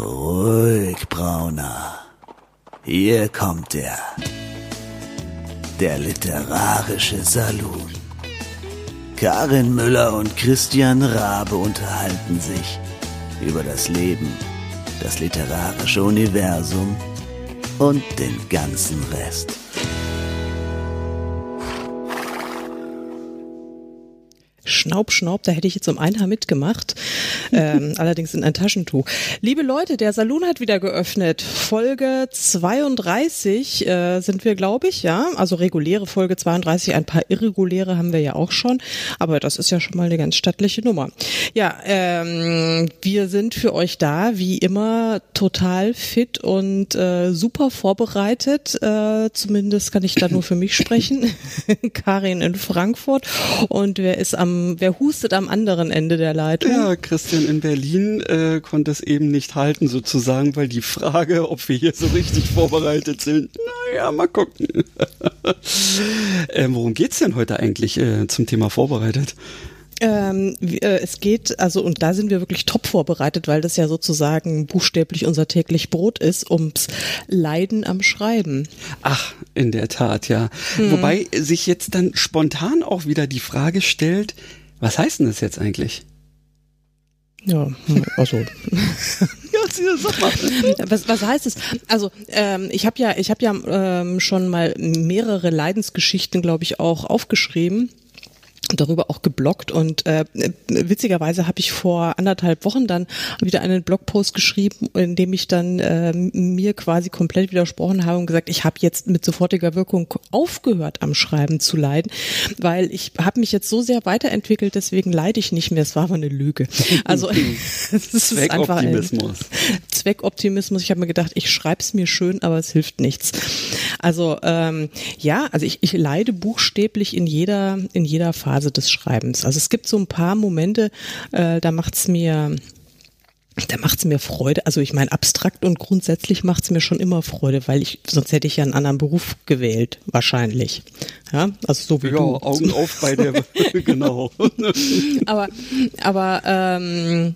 Ruhig, Brauner. Hier kommt er. Der literarische Salon. Karin Müller und Christian Rabe unterhalten sich über das Leben, das literarische Universum und den ganzen Rest. Schnaub, Schnaub, da hätte ich jetzt um ein Haar mitgemacht. Ähm, allerdings in ein Taschentuch. Liebe Leute, der Salon hat wieder geöffnet. Folge 32 äh, sind wir, glaube ich, ja. Also reguläre Folge 32. Ein paar irreguläre haben wir ja auch schon. Aber das ist ja schon mal eine ganz stattliche Nummer. Ja, ähm, wir sind für euch da, wie immer, total fit und äh, super vorbereitet. Äh, zumindest kann ich da nur für mich sprechen. Karin in Frankfurt. Und wer ist am, wer hustet am anderen Ende der Leitung? Ja, Christian in Berlin äh, konnte es eben nicht halten sozusagen, weil die Frage, ob wir hier so richtig vorbereitet sind, naja, mal gucken. äh, worum geht's denn heute eigentlich äh, zum Thema vorbereitet? Ähm, äh, es geht, also und da sind wir wirklich top vorbereitet, weil das ja sozusagen buchstäblich unser täglich Brot ist, ums Leiden am Schreiben. Ach, in der Tat, ja. Hm. Wobei sich jetzt dann spontan auch wieder die Frage stellt, was heißt denn das jetzt eigentlich? Ja, also. ja, sag mal. Was, was heißt es? Also ähm, ich habe ja, ich habe ja ähm, schon mal mehrere Leidensgeschichten, glaube ich, auch aufgeschrieben darüber auch geblockt und äh, witzigerweise habe ich vor anderthalb Wochen dann wieder einen Blogpost geschrieben, in dem ich dann äh, mir quasi komplett widersprochen habe und gesagt, ich habe jetzt mit sofortiger Wirkung aufgehört am Schreiben zu leiden, weil ich habe mich jetzt so sehr weiterentwickelt, deswegen leide ich nicht mehr. Es war aber eine Lüge. Also es ist Zweckoptimismus. Zweckoptimismus. Ich habe mir gedacht, ich schreibe es mir schön, aber es hilft nichts. Also ähm, ja, also ich, ich leide buchstäblich in jeder in jeder Phase Phase des Schreibens. Also es gibt so ein paar Momente, äh, da macht's mir da macht's mir Freude. Also ich meine, abstrakt und grundsätzlich macht's mir schon immer Freude, weil ich, sonst hätte ich ja einen anderen Beruf gewählt, wahrscheinlich. Ja, also so wie ja, du. Augen auf bei der, genau. aber, aber, ähm,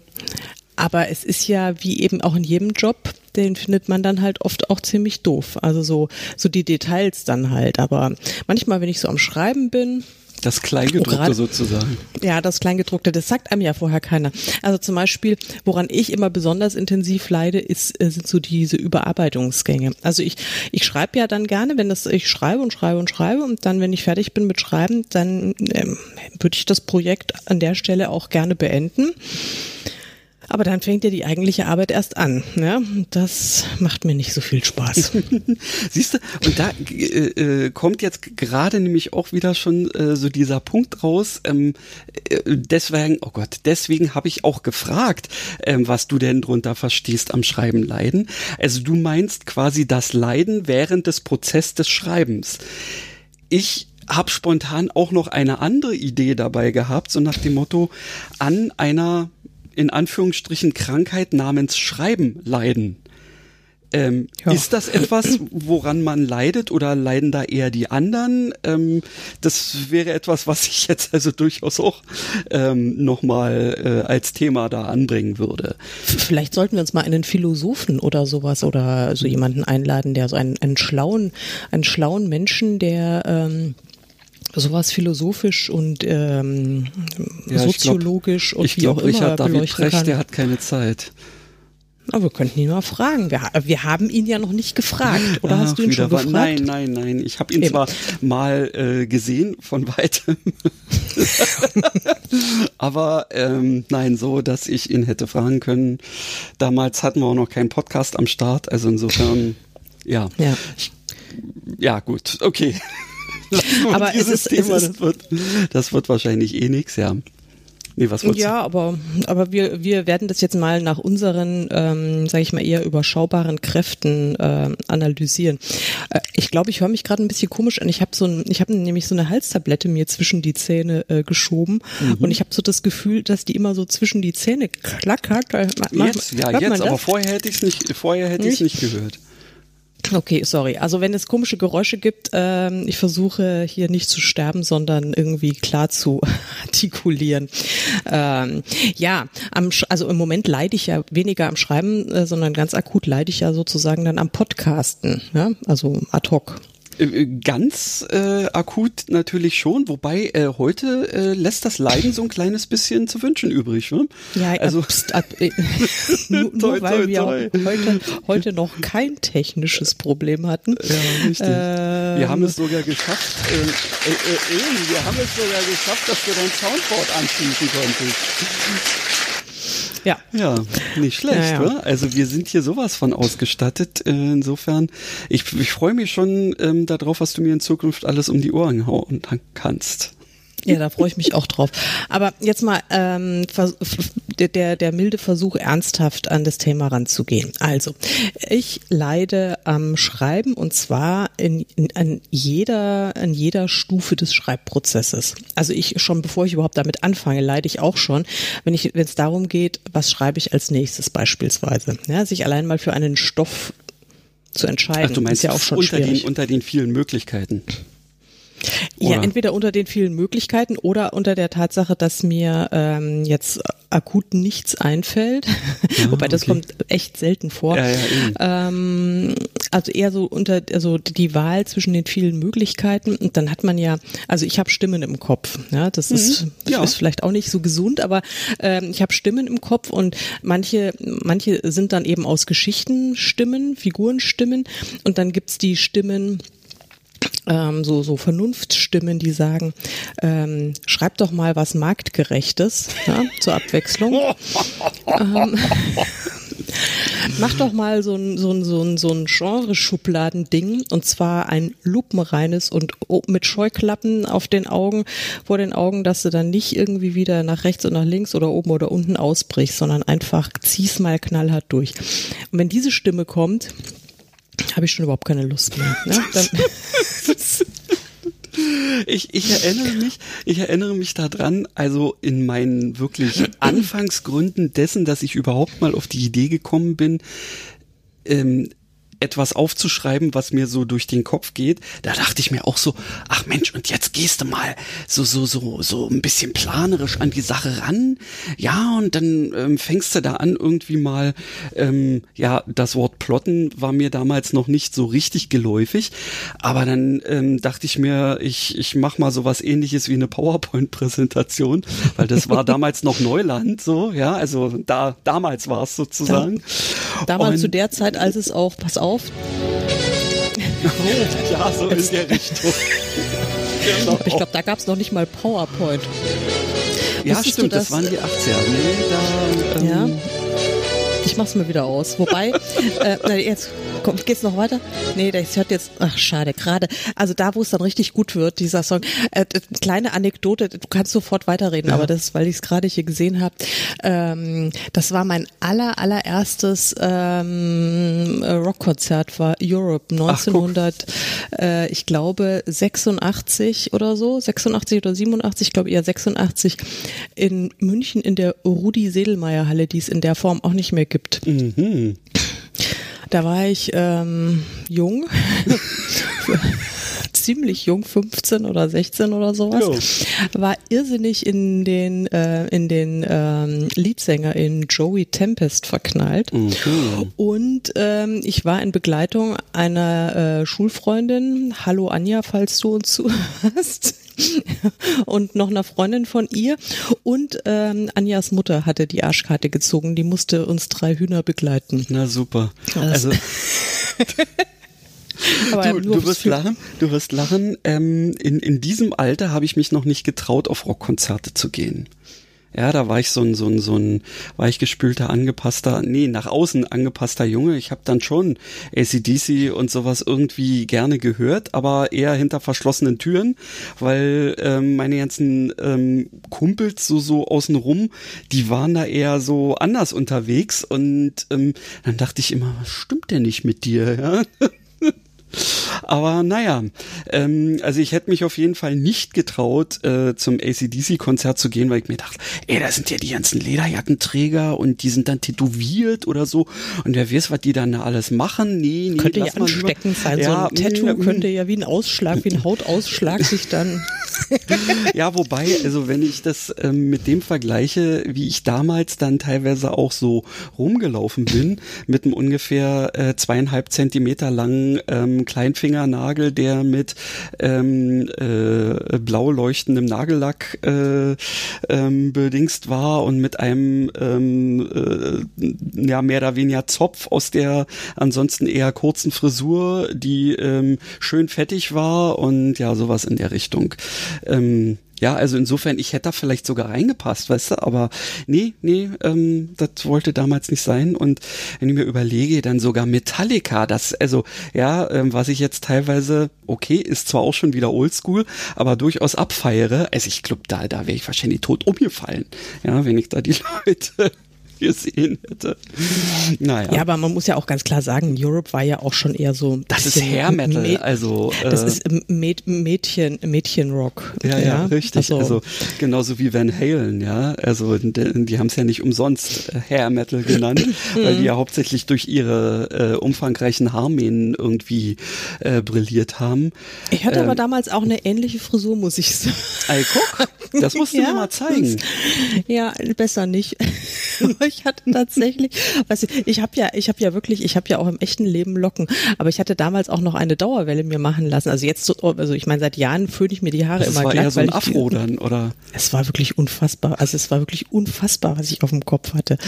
aber es ist ja wie eben auch in jedem Job, den findet man dann halt oft auch ziemlich doof. Also so, so die Details dann halt. Aber manchmal, wenn ich so am Schreiben bin, das Kleingedruckte oh, sozusagen. Ja, das Kleingedruckte, das sagt einem ja vorher keiner. Also zum Beispiel, woran ich immer besonders intensiv leide, ist, äh, sind so diese Überarbeitungsgänge. Also ich, ich schreibe ja dann gerne, wenn das, ich schreibe und schreibe und schreibe und dann, wenn ich fertig bin mit Schreiben, dann ähm, würde ich das Projekt an der Stelle auch gerne beenden. Aber dann fängt ja die eigentliche Arbeit erst an. Ne? Das macht mir nicht so viel Spaß. Siehst du, und da äh, äh, kommt jetzt gerade nämlich auch wieder schon äh, so dieser Punkt raus. Ähm, äh, deswegen, oh Gott, deswegen habe ich auch gefragt, ähm, was du denn drunter verstehst am Schreiben leiden. Also du meinst quasi das Leiden während des Prozesses des Schreibens. Ich habe spontan auch noch eine andere Idee dabei gehabt, so nach dem Motto, an einer in Anführungsstrichen Krankheit namens Schreiben leiden. Ähm, ja. Ist das etwas, woran man leidet oder leiden da eher die anderen? Ähm, das wäre etwas, was ich jetzt also durchaus auch ähm, nochmal äh, als Thema da anbringen würde. Vielleicht sollten wir uns mal einen Philosophen oder sowas oder so jemanden einladen, der so einen, einen schlauen, einen schlauen Menschen, der ähm, sowas philosophisch und ähm, ja, soziologisch glaub, und ich wie glaub, auch Richard immer David Precht, kann. der hat keine Zeit. Aber wir könnten ihn mal fragen. Wir, wir haben ihn ja noch nicht gefragt. Oder Ach, hast du ihn schon gefragt? Nein, nein, nein. Ich habe ihn Eben. zwar mal äh, gesehen von weitem, aber ähm, nein, so, dass ich ihn hätte fragen können. Damals hatten wir auch noch keinen Podcast am Start, also insofern, ja. Ja, ja gut, okay. Aber es ist, Thema, es ist, das, wird, das wird wahrscheinlich eh nichts, ja. Nee, was ja, aber, aber wir, wir werden das jetzt mal nach unseren, ähm, sage ich mal, eher überschaubaren Kräften äh, analysieren. Äh, ich glaube, ich höre mich gerade ein bisschen komisch an. Ich habe so ein, ich habe nämlich so eine Halstablette mir zwischen die Zähne äh, geschoben mhm. und ich habe so das Gefühl, dass die immer so zwischen die Zähne klackert. Äh, jetzt, ja, jetzt, aber vorher hätte ich es nicht, vorher hätte ich es nicht gehört. Okay, sorry. Also wenn es komische Geräusche gibt, ähm, ich versuche hier nicht zu sterben, sondern irgendwie klar zu artikulieren. Ähm, ja, am, also im Moment leide ich ja weniger am Schreiben, äh, sondern ganz akut leide ich ja sozusagen dann am Podcasten, ja? also ad hoc. Äh, äh, ganz äh, akut natürlich schon, wobei äh, heute äh, lässt das Leiden so ein kleines bisschen zu wünschen übrig. Ne? Ja, also pst, ab, äh, nur, toi, weil toi, wir heute, heute noch kein technisches Problem hatten. Ja, richtig. Äh, wir haben es sogar geschafft, äh, äh, äh, wir haben es sogar geschafft, dass wir dein Soundboard anschließen konnten. Ja. Ja, nicht schlecht, ja, ja. Oder? Also wir sind hier sowas von ausgestattet. Äh, insofern, ich, ich freue mich schon ähm, darauf, was du mir in Zukunft alles um die Ohren hauen kannst. Ja, da freue ich mich auch drauf. Aber jetzt mal ähm, der, der, der milde Versuch, ernsthaft an das Thema ranzugehen. Also, ich leide am Schreiben und zwar in, in, an jeder, an jeder Stufe des Schreibprozesses. Also ich schon, bevor ich überhaupt damit anfange, leide ich auch schon, wenn ich, wenn es darum geht, was schreibe ich als nächstes beispielsweise. Ja, sich allein mal für einen Stoff zu entscheiden, Ach, du meinst ist ja auch schon unter schwierig. Den, unter den vielen Möglichkeiten. Ja, entweder unter den vielen Möglichkeiten oder unter der Tatsache, dass mir ähm, jetzt akut nichts einfällt. Ah, Wobei das okay. kommt echt selten vor. Ja, ja, ähm, also eher so unter also die Wahl zwischen den vielen Möglichkeiten und dann hat man ja, also ich habe Stimmen im Kopf. Ja, das mhm. ist, ja. ist vielleicht auch nicht so gesund, aber ähm, ich habe Stimmen im Kopf und manche manche sind dann eben aus Geschichtenstimmen, Figurenstimmen und dann gibt's die Stimmen ähm, so, so Vernunftstimmen, die sagen, ähm, schreib doch mal was Marktgerechtes ja, zur Abwechslung. ähm, Mach doch mal so ein, so ein, so ein, so ein Genre-Schubladen-Ding und zwar ein lupenreines und mit Scheuklappen auf den Augen, vor den Augen, dass du dann nicht irgendwie wieder nach rechts und nach links oder oben oder unten ausbrichst, sondern einfach zieh's mal knallhart durch. Und wenn diese Stimme kommt, habe ich schon überhaupt keine Lust mehr. Ne? ich, ich erinnere mich, ich erinnere mich daran, also in meinen wirklich Anfangsgründen dessen, dass ich überhaupt mal auf die Idee gekommen bin, ähm, etwas aufzuschreiben, was mir so durch den Kopf geht, da dachte ich mir auch so, ach Mensch, und jetzt gehst du mal so, so, so, so ein bisschen planerisch an die Sache ran. Ja, und dann ähm, fängst du da an, irgendwie mal, ähm, ja, das Wort plotten war mir damals noch nicht so richtig geläufig. Aber dann ähm, dachte ich mir, ich, ich mach mal sowas ähnliches wie eine PowerPoint-Präsentation, weil das war damals noch Neuland, so, ja, also da, damals war es sozusagen. Da, damals und, zu der Zeit, als es auch, pass auf, auf. Oh, ja, so in der Richtung. genau. Ich glaube, da gab es noch nicht mal PowerPoint. Ja, Wusstest stimmt, das? das? waren die 80er. Nee, da, ähm, ja. Ich mach's mir wieder aus. Wobei, äh, jetzt Komm, geht's noch weiter? Nee, das hört jetzt, ach schade, gerade. Also da, wo es dann richtig gut wird, dieser Song. Äh, kleine Anekdote, du kannst sofort weiterreden, ja. aber das ist, weil ich es gerade hier gesehen habe. Ähm, das war mein aller, allererstes ähm, Rockkonzert, war Europe 1900, ach, äh, ich glaube 86 oder so, 86 oder 87, ich glaube eher 86 in München in der Rudi Sedelmeier Halle, die es in der Form auch nicht mehr gibt. Mhm. Da war ich ähm, jung, ziemlich jung, 15 oder 16 oder sowas. Jo. War irrsinnig in den äh, in den ähm, Leadsänger in Joey Tempest verknallt. Mhm. Und ähm, ich war in Begleitung einer äh, Schulfreundin. Hallo Anja, falls du uns zuhörst. Und noch einer Freundin von ihr. Und ähm, Anjas Mutter hatte die Arschkarte gezogen. Die musste uns drei Hühner begleiten. Na super. Also. du, du wirst lachen, du wirst lachen. Ähm, in, in diesem Alter habe ich mich noch nicht getraut, auf Rockkonzerte zu gehen. Ja, da war ich so ein, so ein, so ein weichgespülter, angepasster, nee, nach außen angepasster Junge. Ich habe dann schon ACDC und sowas irgendwie gerne gehört, aber eher hinter verschlossenen Türen, weil ähm, meine ganzen ähm, Kumpels so, so außenrum, die waren da eher so anders unterwegs und ähm, dann dachte ich immer, was stimmt denn nicht mit dir? Ja? Aber naja, ähm, also ich hätte mich auf jeden Fall nicht getraut, äh, zum ACDC-Konzert zu gehen, weil ich mir dachte, ey, da sind ja die ganzen Lederjackenträger und die sind dann tätowiert oder so. Und wer weiß, was die dann da alles machen. Nee, nee, könnte ja ansteckend sein. Ja, so ein Tattoo mm, könnte ja wie ein Ausschlag, wie ein Hautausschlag sich dann. ja, wobei, also wenn ich das ähm, mit dem vergleiche, wie ich damals dann teilweise auch so rumgelaufen bin, mit einem ungefähr äh, zweieinhalb Zentimeter langen ähm, Kleinfingernagel, der mit ähm, äh, blau leuchtendem Nagellack äh, ähm, bedingst war und mit einem ähm, äh, ja mehr oder weniger Zopf aus der ansonsten eher kurzen Frisur, die ähm, schön fettig war und ja sowas in der Richtung. Ähm, ja, also insofern, ich hätte da vielleicht sogar reingepasst, weißt du, aber nee, nee, ähm, das wollte damals nicht sein. Und wenn ich mir überlege, dann sogar Metallica, das, also, ja, ähm, was ich jetzt teilweise, okay, ist zwar auch schon wieder oldschool, aber durchaus abfeiere. Also ich glaube, da, da wäre ich wahrscheinlich tot umgefallen, ja, wenn ich da die Leute gesehen hätte. Naja. Ja, aber man muss ja auch ganz klar sagen, Europe war ja auch schon eher so. Das ist Hair Metal, also. Äh, das ist Mädchen, Mädchenrock. Ja, ja, ja, richtig. Also, also, genauso wie Van Halen, ja. Also die, die haben es ja nicht umsonst äh, Hair Metal genannt, weil die ja hauptsächlich durch ihre äh, umfangreichen Haarmähen irgendwie äh, brilliert haben. Ich hatte ähm, aber damals auch eine ähnliche Frisur, muss ich sagen. Ey, guck, das musst du ja, mir mal zeigen. Ja, besser nicht. ich hatte tatsächlich, weißt du, ich habe ja, ich habe ja wirklich, ich habe ja auch im echten Leben Locken, aber ich hatte damals auch noch eine Dauerwelle mir machen lassen. Also jetzt, so, also ich meine, seit Jahren föhne ich mir die Haare das immer war glatt. Eher so ein Afro ich, dann, oder? Es war wirklich unfassbar. Also es war wirklich unfassbar, was ich auf dem Kopf hatte.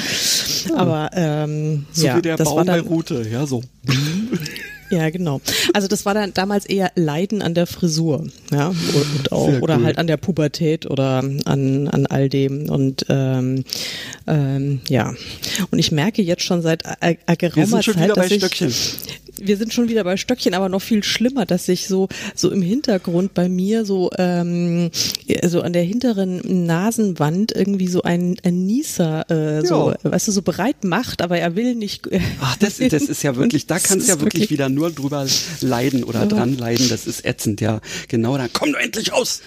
Aber ähm, so ja, wie der das Baum war dann, bei Route, ja so. Ja, genau. Also das war dann damals eher Leiden an der Frisur, ja, und auch, oder halt an der Pubertät oder an, an all dem und ähm, ähm, ja. Und ich merke jetzt schon seit äh, geraumer Wir sind schon Zeit, wieder bei Stöckchen wir sind schon wieder bei Stöckchen, aber noch viel schlimmer, dass sich so so im Hintergrund bei mir so ähm, so an der hinteren Nasenwand irgendwie so ein, ein Nieser äh, so, weißt du, so bereit macht, aber er will nicht. Äh, Ach, das, das ist ja wirklich, da kannst du ja wirklich, wirklich, wieder nur drüber leiden oder oh. dran leiden. Das ist ätzend, ja. Genau, dann komm du endlich raus.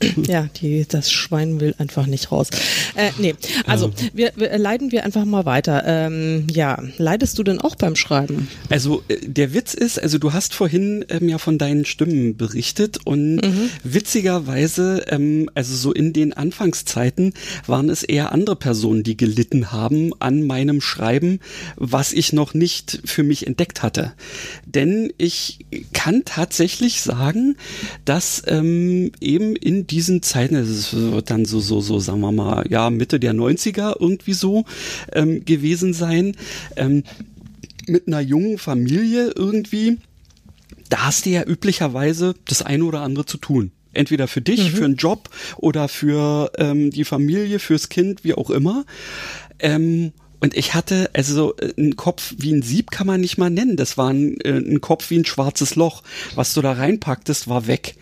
Ja, die, das Schwein will einfach nicht raus. Äh, nee, also wir, wir leiden wir einfach mal weiter. Ähm, ja, leidest du denn auch beim Schreiben? Also äh, der Witz ist, also du hast vorhin ähm, ja von deinen Stimmen berichtet und mhm. witzigerweise, ähm, also so in den Anfangszeiten waren es eher andere Personen, die gelitten haben an meinem Schreiben, was ich noch nicht für mich entdeckt hatte. Denn ich kann tatsächlich sagen, dass ähm, eben in diesen Zeiten, es wird dann so, so, so, sagen wir mal, ja, Mitte der 90er irgendwie so ähm, gewesen sein, ähm, mit einer jungen Familie irgendwie, da hast du ja üblicherweise das eine oder andere zu tun. Entweder für dich, mhm. für einen Job oder für ähm, die Familie, fürs Kind, wie auch immer. Ähm, und ich hatte, also äh, ein Kopf wie ein Sieb kann man nicht mal nennen. Das war ein, äh, ein Kopf wie ein schwarzes Loch. Was du da reinpacktest, war weg.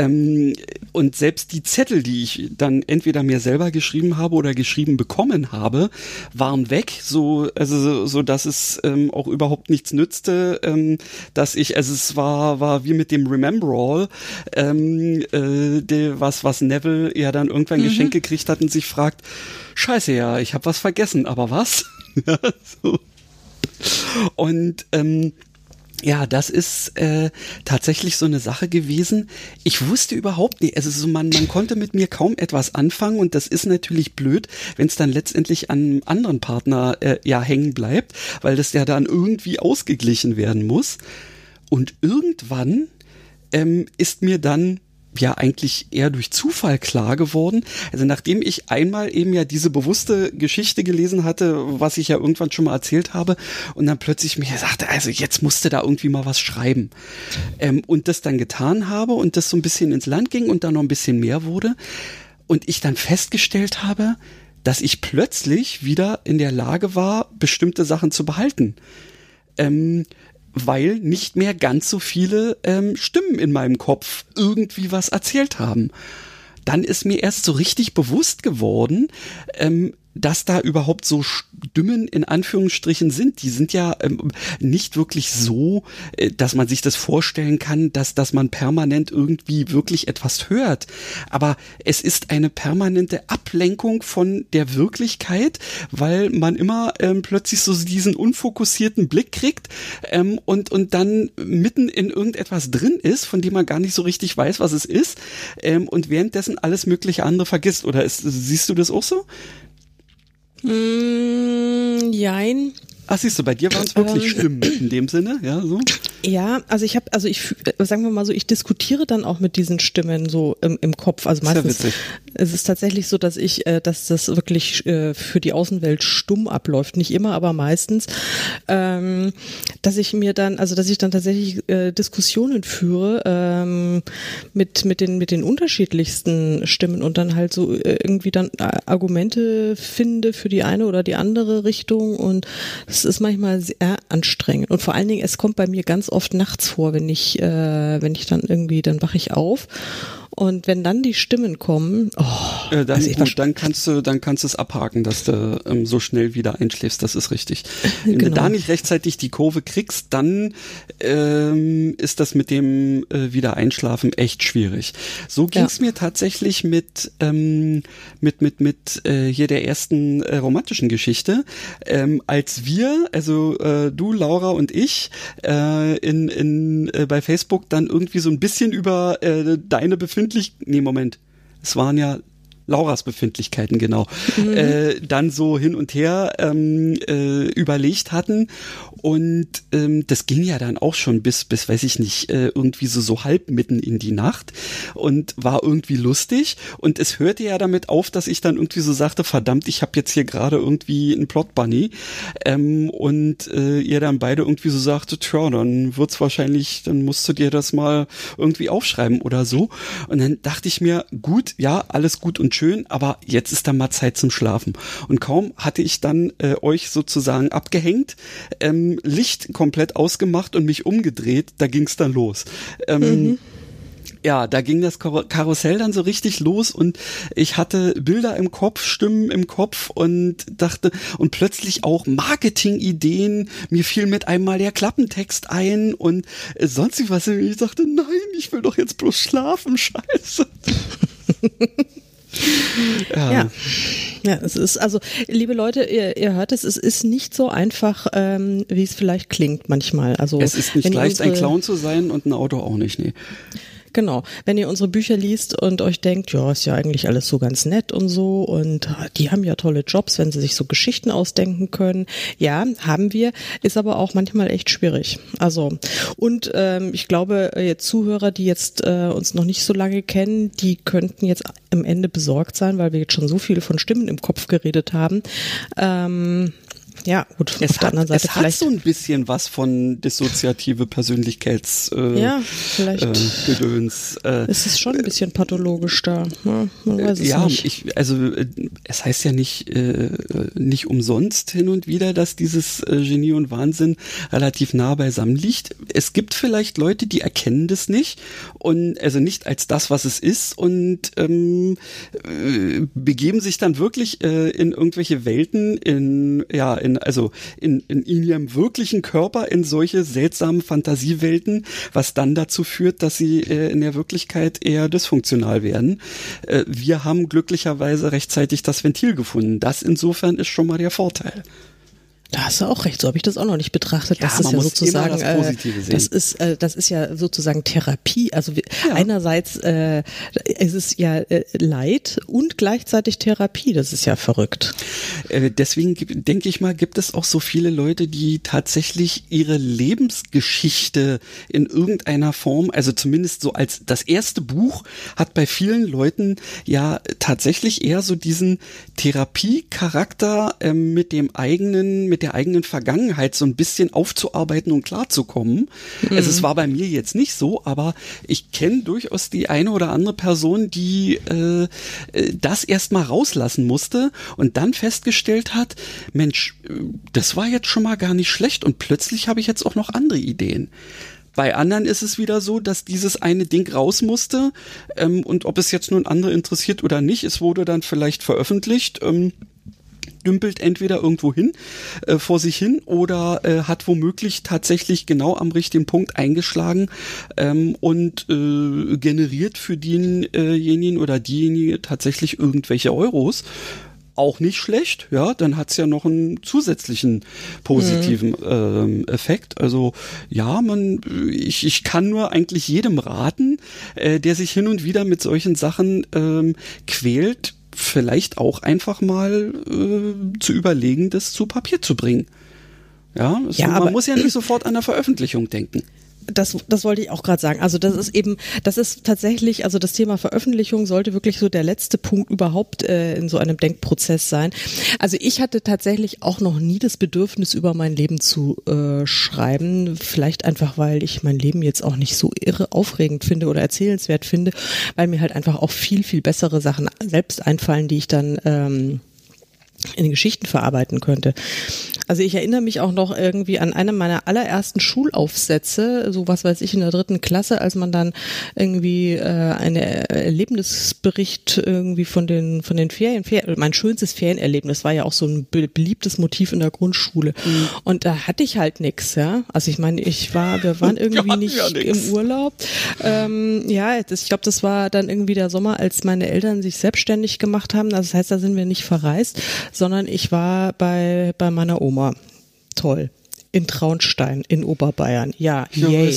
Ähm, und selbst die Zettel, die ich dann entweder mir selber geschrieben habe oder geschrieben bekommen habe, waren weg, so also so, so dass es ähm, auch überhaupt nichts nützte, ähm, dass ich also es war war wie mit dem Remember All, ähm, äh, de, was was Neville ja dann irgendwann mhm. geschenkt gekriegt hat und sich fragt, Scheiße ja, ich habe was vergessen, aber was? so. Und ähm, ja, das ist äh, tatsächlich so eine Sache gewesen. Ich wusste überhaupt nicht, also so man, man konnte mit mir kaum etwas anfangen und das ist natürlich blöd, wenn es dann letztendlich an einem anderen Partner äh, ja hängen bleibt, weil das ja dann irgendwie ausgeglichen werden muss. Und irgendwann ähm, ist mir dann ja eigentlich eher durch Zufall klar geworden. Also nachdem ich einmal eben ja diese bewusste Geschichte gelesen hatte, was ich ja irgendwann schon mal erzählt habe, und dann plötzlich mir sagte, also jetzt musste da irgendwie mal was schreiben. Ähm, und das dann getan habe und das so ein bisschen ins Land ging und dann noch ein bisschen mehr wurde. Und ich dann festgestellt habe, dass ich plötzlich wieder in der Lage war, bestimmte Sachen zu behalten. Ähm, weil nicht mehr ganz so viele ähm, Stimmen in meinem Kopf irgendwie was erzählt haben. Dann ist mir erst so richtig bewusst geworden, ähm, dass da überhaupt so Stimmen in Anführungsstrichen sind. Die sind ja ähm, nicht wirklich so, äh, dass man sich das vorstellen kann, dass, dass man permanent irgendwie wirklich etwas hört. Aber es ist eine permanente Ablenkung von der Wirklichkeit, weil man immer ähm, plötzlich so diesen unfokussierten Blick kriegt ähm, und, und dann mitten in irgendetwas drin ist, von dem man gar nicht so richtig weiß, was es ist ähm, und währenddessen alles mögliche andere vergisst. Oder ist, siehst du das auch so? Mm, jein. Ach, siehst du, bei dir waren es wirklich ähm, Stimmen in dem Sinne, ja, so? Ja, also ich habe, also ich, äh, sagen wir mal so, ich diskutiere dann auch mit diesen Stimmen so im, im Kopf. Also meistens Sehr es ist tatsächlich so, dass ich, äh, dass das wirklich äh, für die Außenwelt stumm abläuft. Nicht immer, aber meistens, ähm, dass ich mir dann, also dass ich dann tatsächlich äh, Diskussionen führe ähm, mit mit den mit den unterschiedlichsten Stimmen und dann halt so äh, irgendwie dann äh, Argumente finde für die eine oder die andere Richtung und das ist manchmal sehr anstrengend. Und vor allen Dingen es kommt bei mir ganz oft nachts vor, wenn ich äh, wenn ich dann irgendwie dann wache ich auf und wenn dann die Stimmen kommen, oh, äh, dann, also gut, dann kannst du, dann kannst du es abhaken, dass du ähm, so schnell wieder einschläfst. Das ist richtig. Wenn genau. du da nicht rechtzeitig die Kurve kriegst, dann ähm, ist das mit dem äh, wieder Einschlafen echt schwierig. So ging es ja. mir tatsächlich mit ähm, mit mit mit äh, hier der ersten äh, romantischen Geschichte, ähm, als wir, also äh, du, Laura und ich, äh, in in äh, bei Facebook dann irgendwie so ein bisschen über äh, deine Befindlichkeiten befindlich, nee, Moment, es waren ja Lauras Befindlichkeiten, genau, mhm. äh, dann so hin und her ähm, äh, überlegt hatten. Und ähm, das ging ja dann auch schon bis, bis weiß ich nicht, äh, irgendwie so, so halb mitten in die Nacht und war irgendwie lustig. Und es hörte ja damit auf, dass ich dann irgendwie so sagte, verdammt, ich habe jetzt hier gerade irgendwie einen Plot Bunny. Ähm, und äh, ihr dann beide irgendwie so sagte, tja, dann wird's wahrscheinlich, dann musst du dir das mal irgendwie aufschreiben oder so. Und dann dachte ich mir, gut, ja, alles gut und schön, aber jetzt ist dann mal Zeit zum Schlafen. Und kaum hatte ich dann äh, euch sozusagen abgehängt, ähm, Licht komplett ausgemacht und mich umgedreht, da ging es dann los. Ähm, mhm ja, da ging das Karussell dann so richtig los und ich hatte Bilder im Kopf, Stimmen im Kopf und dachte und plötzlich auch Marketingideen. Mir fiel mit einmal der Klappentext ein und sonst was. Ich dachte, nein, ich will doch jetzt bloß schlafen, scheiße. ja. ja. Ja, es ist also, liebe Leute, ihr, ihr hört es, es ist nicht so einfach, ähm, wie es vielleicht klingt manchmal. Also es ist nicht leicht, unsere, ein Clown zu sein und ein Auto auch nicht, nee. Genau. Wenn ihr unsere Bücher liest und euch denkt, ja, ist ja eigentlich alles so ganz nett und so und die haben ja tolle Jobs, wenn sie sich so Geschichten ausdenken können. Ja, haben wir, ist aber auch manchmal echt schwierig. Also und ähm, ich glaube, jetzt Zuhörer, die jetzt äh, uns noch nicht so lange kennen, die könnten jetzt am Ende besorgt sein, weil wir jetzt schon so viel von Stimmen im Kopf geredet haben. Ähm, ja, gut. Es hat, es hat so ein bisschen was von dissoziative Persönlichkeits äh, ja, vielleicht äh, Gedöns. Äh, es ist schon ein bisschen pathologisch da. Ja, man weiß es ja nicht. Ich, also äh, es heißt ja nicht äh, nicht umsonst hin und wieder, dass dieses äh, Genie und Wahnsinn relativ nah beisammen liegt. Es gibt vielleicht Leute, die erkennen das nicht und also nicht als das, was es ist und ähm, äh, begeben sich dann wirklich äh, in irgendwelche Welten in ja in, also in, in, in ihrem wirklichen Körper in solche seltsamen Fantasiewelten, was dann dazu führt, dass sie äh, in der Wirklichkeit eher dysfunktional werden. Äh, wir haben glücklicherweise rechtzeitig das Ventil gefunden. Das insofern ist schon mal der Vorteil. Da hast du auch recht, so habe ich das auch noch nicht betrachtet. Ja, das ist ja sozusagen, das, äh, das ist, äh, das ist ja sozusagen Therapie. Also ja. einerseits äh, es ist ja äh, Leid und gleichzeitig Therapie. Das ist ja verrückt. Äh, deswegen denke ich mal, gibt es auch so viele Leute, die tatsächlich ihre Lebensgeschichte in irgendeiner Form, also zumindest so als das erste Buch, hat bei vielen Leuten ja tatsächlich eher so diesen Therapiecharakter äh, mit dem eigenen, mit mit der eigenen Vergangenheit so ein bisschen aufzuarbeiten und klarzukommen. Mhm. Also es war bei mir jetzt nicht so, aber ich kenne durchaus die eine oder andere Person, die äh, äh das erstmal rauslassen musste und dann festgestellt hat, Mensch, äh, das war jetzt schon mal gar nicht schlecht und plötzlich habe ich jetzt auch noch andere Ideen. Bei anderen ist es wieder so, dass dieses eine Ding raus musste ähm, und ob es jetzt nun andere interessiert oder nicht, es wurde dann vielleicht veröffentlicht. Ähm, dümpelt entweder irgendwo hin, äh, vor sich hin oder äh, hat womöglich tatsächlich genau am richtigen Punkt eingeschlagen ähm, und äh, generiert für denjenigen oder diejenige tatsächlich irgendwelche Euros auch nicht schlecht, ja, dann hat's ja noch einen zusätzlichen positiven mhm. ähm, Effekt. Also ja, man, ich, ich kann nur eigentlich jedem raten, äh, der sich hin und wieder mit solchen Sachen ähm, quält, vielleicht auch einfach mal äh, zu überlegen, das zu Papier zu bringen. Ja, also ja man muss ja nicht sofort an der Veröffentlichung denken das, das wollte ich auch gerade sagen. Also das ist eben, das ist tatsächlich, also das Thema Veröffentlichung sollte wirklich so der letzte Punkt überhaupt äh, in so einem Denkprozess sein. Also ich hatte tatsächlich auch noch nie das Bedürfnis, über mein Leben zu äh, schreiben. Vielleicht einfach, weil ich mein Leben jetzt auch nicht so irre aufregend finde oder erzählenswert finde, weil mir halt einfach auch viel, viel bessere Sachen selbst einfallen, die ich dann ähm, in den Geschichten verarbeiten könnte. Also ich erinnere mich auch noch irgendwie an einen meiner allerersten Schulaufsätze, so was weiß ich in der dritten Klasse, als man dann irgendwie äh, einen Erlebnisbericht irgendwie von den von den Ferien, Ferien, mein schönstes Ferienerlebnis war ja auch so ein beliebtes Motiv in der Grundschule mhm. und da hatte ich halt nix, ja. Also ich meine, ich war, wir waren irgendwie nicht ja im Urlaub. Ähm, ja, das, ich glaube, das war dann irgendwie der Sommer, als meine Eltern sich selbstständig gemacht haben. Also das heißt, da sind wir nicht verreist, sondern ich war bei bei meiner Oma. Toll in Traunstein in Oberbayern. Ja, yay.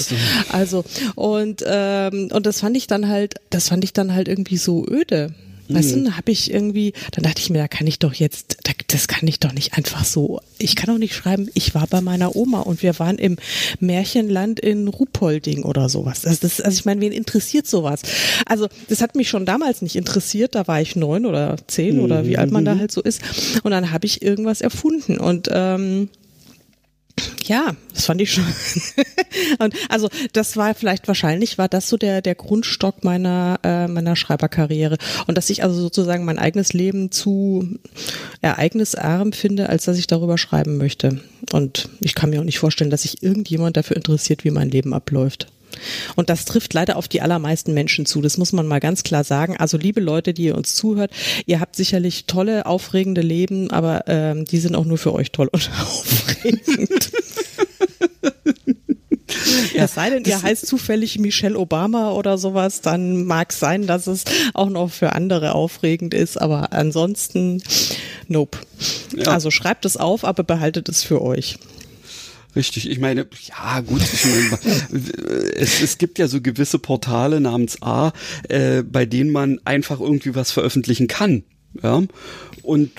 Also und ähm, und das fand ich dann halt, das fand ich dann halt irgendwie so öde. Weißt mhm. du, habe ich irgendwie, dann dachte ich mir, da kann ich doch jetzt, das kann ich doch nicht einfach so. Ich kann doch nicht schreiben, ich war bei meiner Oma und wir waren im Märchenland in Ruhpolding oder sowas. Das, das, also ich meine, wen interessiert sowas? Also das hat mich schon damals nicht interessiert. Da war ich neun oder zehn mhm. oder wie alt man da mhm. halt so ist. Und dann habe ich irgendwas erfunden und ähm, ja, das fand ich schon. und also das war vielleicht wahrscheinlich war das so der der Grundstock meiner äh, meiner Schreiberkarriere und dass ich also sozusagen mein eigenes Leben zu ereignisarm finde, als dass ich darüber schreiben möchte. Und ich kann mir auch nicht vorstellen, dass sich irgendjemand dafür interessiert, wie mein Leben abläuft. Und das trifft leider auf die allermeisten Menschen zu. Das muss man mal ganz klar sagen. Also liebe Leute, die ihr uns zuhört, ihr habt sicherlich tolle, aufregende Leben, aber ähm, die sind auch nur für euch toll und aufregend. Ja, es sei denn, ihr heißt zufällig Michelle Obama oder sowas, dann mag es sein, dass es auch noch für andere aufregend ist, aber ansonsten, nope. Ja. Also schreibt es auf, aber behaltet es für euch. Richtig, ich meine, ja gut, ich meine, es, es gibt ja so gewisse Portale namens A, äh, bei denen man einfach irgendwie was veröffentlichen kann. Ja. Und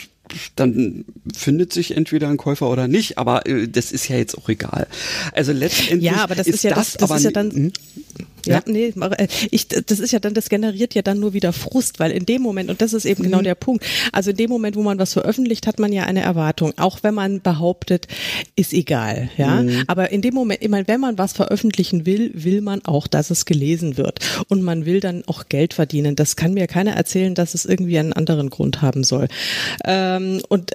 dann findet sich entweder ein Käufer oder nicht, aber äh, das ist ja jetzt auch egal. Also letztendlich ja, aber das ist, ist ja das, das, das ist ja dann hm? Ja, ja, nee, äh, ich, das ist ja dann, das generiert ja dann nur wieder Frust, weil in dem Moment, und das ist eben genau mhm. genau der Punkt, also in dem Moment, wo man was veröffentlicht, hat man ja eine Erwartung, auch wenn man behauptet, ist egal, ja. Mhm. Aber in dem Moment, ich meine, wenn man was veröffentlichen will, will man auch, dass es gelesen wird. Und man will dann auch Geld verdienen. Das kann mir keiner erzählen, dass es irgendwie einen anderen Grund haben soll. Ähm, und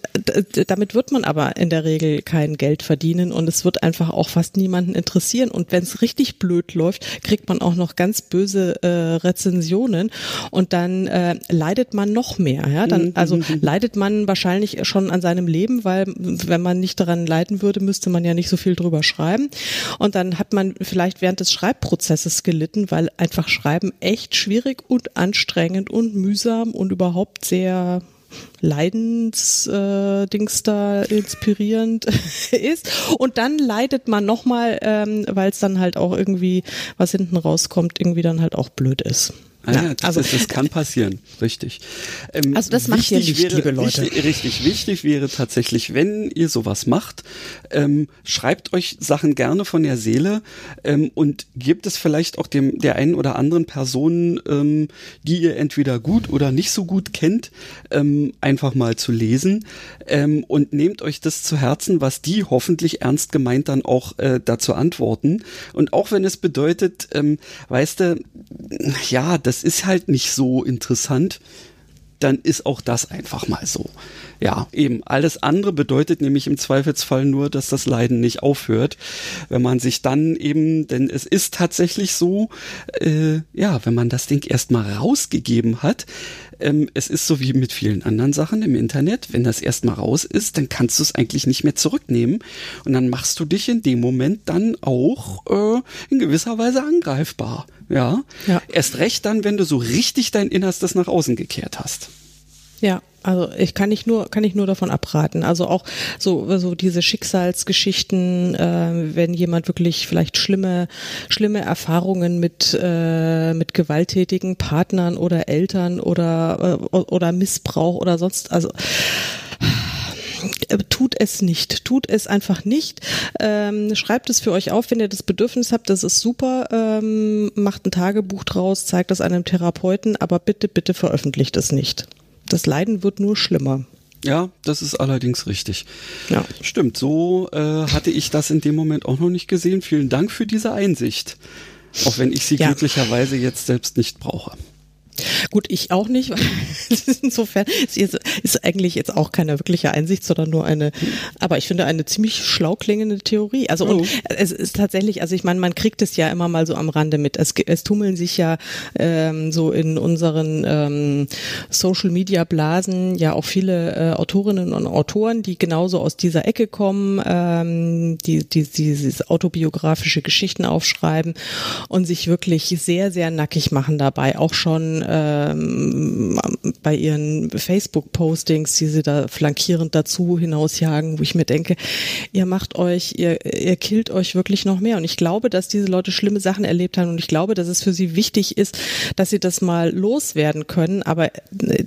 damit wird man aber in der Regel kein Geld verdienen und es wird einfach auch fast niemanden interessieren. Und wenn es richtig blöd läuft, kriegt man auch noch ganz böse äh, Rezensionen und dann äh, leidet man noch mehr. Ja, dann mhm, also mhm, mhm. leidet man wahrscheinlich schon an seinem Leben, weil wenn man nicht daran leiden würde, müsste man ja nicht so viel drüber schreiben. Und dann hat man vielleicht während des Schreibprozesses gelitten, weil einfach Schreiben echt schwierig und anstrengend und mühsam und überhaupt sehr Leidensdings äh, da inspirierend ist. Und dann leidet man nochmal, ähm, weil es dann halt auch irgendwie, was hinten rauskommt, irgendwie dann halt auch blöd ist. Ah, ja, das, also, das, kann passieren, richtig. Ähm, also das macht ihr nicht, wäre, liebe Leute. Wichtig, richtig, wichtig wäre tatsächlich, wenn ihr sowas macht, ähm, schreibt euch Sachen gerne von der Seele ähm, und gebt es vielleicht auch dem der einen oder anderen Person, ähm, die ihr entweder gut oder nicht so gut kennt, ähm, einfach mal zu lesen ähm, und nehmt euch das zu Herzen, was die hoffentlich ernst gemeint dann auch äh, dazu antworten. Und auch wenn es bedeutet, ähm, weißt du, ja, das ist halt nicht so interessant, dann ist auch das einfach mal so. Ja, eben. Alles andere bedeutet nämlich im Zweifelsfall nur, dass das Leiden nicht aufhört. Wenn man sich dann eben, denn es ist tatsächlich so, äh, ja, wenn man das Ding erstmal rausgegeben hat, ähm, es ist so wie mit vielen anderen Sachen im Internet, wenn das erstmal raus ist, dann kannst du es eigentlich nicht mehr zurücknehmen und dann machst du dich in dem Moment dann auch äh, in gewisser Weise angreifbar. Ja? ja. Erst recht dann, wenn du so richtig dein Innerstes nach außen gekehrt hast. Ja, also ich kann nicht nur kann ich nur davon abraten. Also auch so so diese Schicksalsgeschichten, äh, wenn jemand wirklich vielleicht schlimme schlimme Erfahrungen mit äh, mit gewalttätigen Partnern oder Eltern oder äh, oder Missbrauch oder sonst also äh, tut es nicht, tut es einfach nicht. Ähm, schreibt es für euch auf, wenn ihr das Bedürfnis habt, das ist super. Ähm, macht ein Tagebuch draus, zeigt das einem Therapeuten, aber bitte, bitte veröffentlicht es nicht das Leiden wird nur schlimmer. Ja, das ist allerdings richtig. Ja. Stimmt, so äh, hatte ich das in dem Moment auch noch nicht gesehen. Vielen Dank für diese Einsicht. Auch wenn ich sie ja. glücklicherweise jetzt selbst nicht brauche. Gut, ich auch nicht. Insofern ist, ist eigentlich jetzt auch keine wirkliche Einsicht, sondern nur eine, aber ich finde eine ziemlich schlau klingende Theorie. Also und oh. es ist tatsächlich, also ich meine, man kriegt es ja immer mal so am Rande mit. Es, es tummeln sich ja ähm, so in unseren ähm, Social Media Blasen ja auch viele äh, Autorinnen und Autoren, die genauso aus dieser Ecke kommen, ähm, die, die, die diese autobiografische Geschichten aufschreiben und sich wirklich sehr, sehr nackig machen dabei. Auch schon ähm, bei ihren Facebook-Postings, die sie da flankierend dazu hinausjagen, wo ich mir denke, ihr macht euch, ihr, ihr killt euch wirklich noch mehr. Und ich glaube, dass diese Leute schlimme Sachen erlebt haben und ich glaube, dass es für sie wichtig ist, dass sie das mal loswerden können. Aber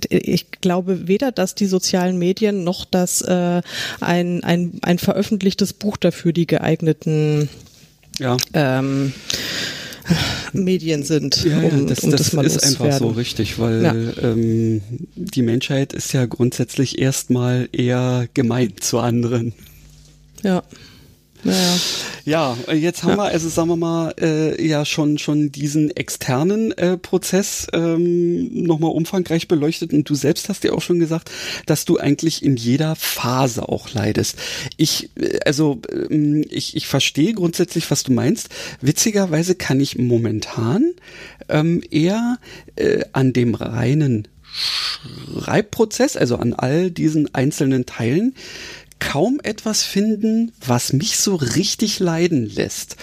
ich glaube weder, dass die sozialen Medien noch dass äh, ein, ein, ein veröffentlichtes Buch dafür die geeigneten ja. ähm, Medien sind. Ja, um, das, um das, das ist einfach so richtig, weil ja. ähm, die Menschheit ist ja grundsätzlich erstmal eher gemein zu anderen. Ja. Naja. Ja, jetzt haben ja. wir also sagen wir mal äh, ja schon schon diesen externen äh, Prozess ähm, nochmal umfangreich beleuchtet und du selbst hast ja auch schon gesagt, dass du eigentlich in jeder Phase auch leidest. Ich äh, also ähm, ich ich verstehe grundsätzlich, was du meinst. Witzigerweise kann ich momentan ähm, eher äh, an dem reinen Schreibprozess, also an all diesen einzelnen Teilen kaum etwas finden, was mich so richtig leiden lässt.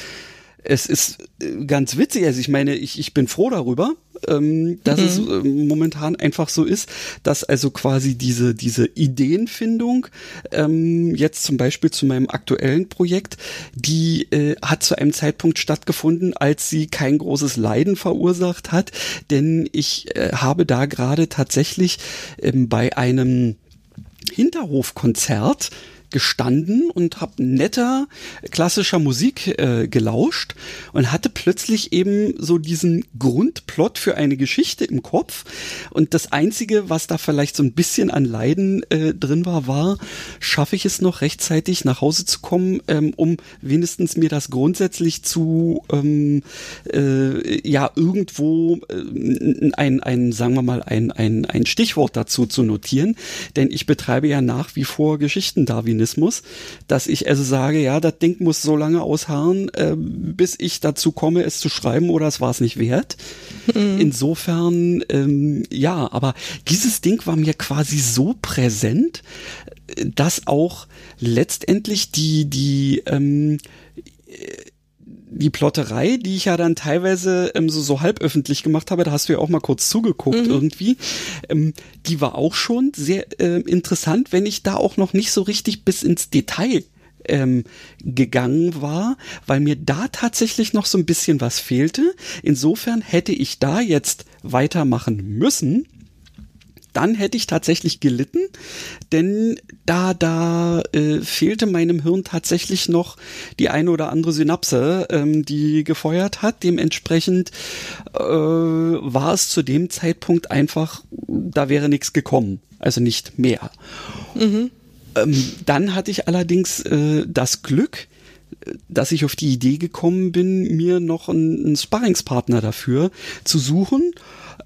Es ist äh, ganz witzig, also ich meine, ich, ich bin froh darüber, ähm, dass mhm. es äh, momentan einfach so ist, dass also quasi diese, diese Ideenfindung, ähm, jetzt zum Beispiel zu meinem aktuellen Projekt, die äh, hat zu einem Zeitpunkt stattgefunden, als sie kein großes Leiden verursacht hat, denn ich äh, habe da gerade tatsächlich ähm, bei einem Hinterhofkonzert gestanden und habe netter klassischer Musik äh, gelauscht und hatte plötzlich eben so diesen Grundplot für eine Geschichte im Kopf. Und das einzige, was da vielleicht so ein bisschen an Leiden äh, drin war, war, schaffe ich es noch rechtzeitig nach Hause zu kommen, ähm, um wenigstens mir das grundsätzlich zu ähm, äh, ja irgendwo äh, ein ein sagen wir mal ein ein ein Stichwort dazu zu notieren, denn ich betreibe ja nach wie vor Geschichten Darwin Darwinismus, dass ich also sage, ja, das Ding muss so lange ausharren, äh, bis ich dazu komme, es zu schreiben oder es war es nicht wert. Mhm. Insofern, ähm, ja, aber dieses Ding war mir quasi so präsent, dass auch letztendlich die, die, ähm, die Plotterei, die ich ja dann teilweise ähm, so, so halb öffentlich gemacht habe, da hast du ja auch mal kurz zugeguckt mhm. irgendwie, ähm, die war auch schon sehr äh, interessant, wenn ich da auch noch nicht so richtig bis ins Detail ähm, gegangen war, weil mir da tatsächlich noch so ein bisschen was fehlte. Insofern hätte ich da jetzt weitermachen müssen dann hätte ich tatsächlich gelitten, denn da da äh, fehlte meinem Hirn tatsächlich noch die eine oder andere Synapse, ähm, die gefeuert hat. Dementsprechend äh, war es zu dem Zeitpunkt einfach, da wäre nichts gekommen, also nicht mehr. Mhm. Ähm, dann hatte ich allerdings äh, das Glück, dass ich auf die Idee gekommen bin, mir noch einen, einen Sparringspartner dafür zu suchen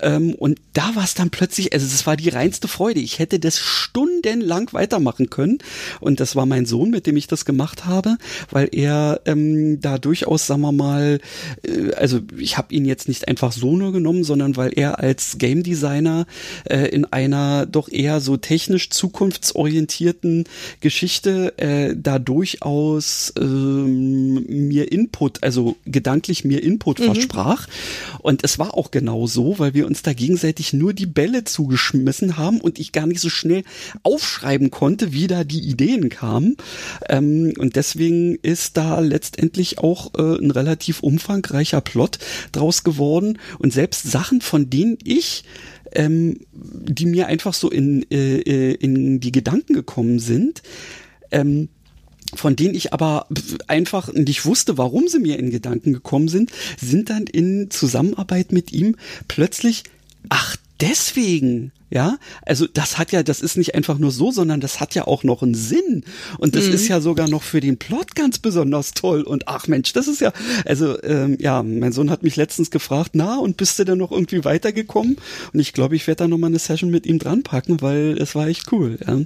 Ähm, und da war es dann plötzlich, also es war die reinste Freude. Ich hätte das stundenlang weitermachen können. Und das war mein Sohn, mit dem ich das gemacht habe, weil er ähm, da durchaus, sagen wir mal, äh, also ich habe ihn jetzt nicht einfach so nur genommen, sondern weil er als Game Designer äh, in einer doch eher so technisch zukunftsorientierten Geschichte äh, da durchaus ähm, mir Input, also gedanklich mir Input mhm. versprach. Und es war auch genau so, weil wir uns da gegenseitig nur die Bälle zugeschmissen haben und ich gar nicht so schnell aufschreiben konnte, wie da die Ideen kamen. Ähm, und deswegen ist da letztendlich auch äh, ein relativ umfangreicher Plot draus geworden. Und selbst Sachen, von denen ich ähm, die mir einfach so in, äh, äh in die Gedanken gekommen sind, ähm, von denen ich aber einfach nicht wusste, warum sie mir in Gedanken gekommen sind, sind dann in Zusammenarbeit mit ihm plötzlich, ach, deswegen ja, also das hat ja, das ist nicht einfach nur so, sondern das hat ja auch noch einen Sinn. Und das mhm. ist ja sogar noch für den Plot ganz besonders toll. Und ach Mensch, das ist ja, also ähm, ja, mein Sohn hat mich letztens gefragt, na, und bist du denn noch irgendwie weitergekommen? Und ich glaube, ich werde da nochmal eine Session mit ihm dran packen, weil es war echt cool. Ja.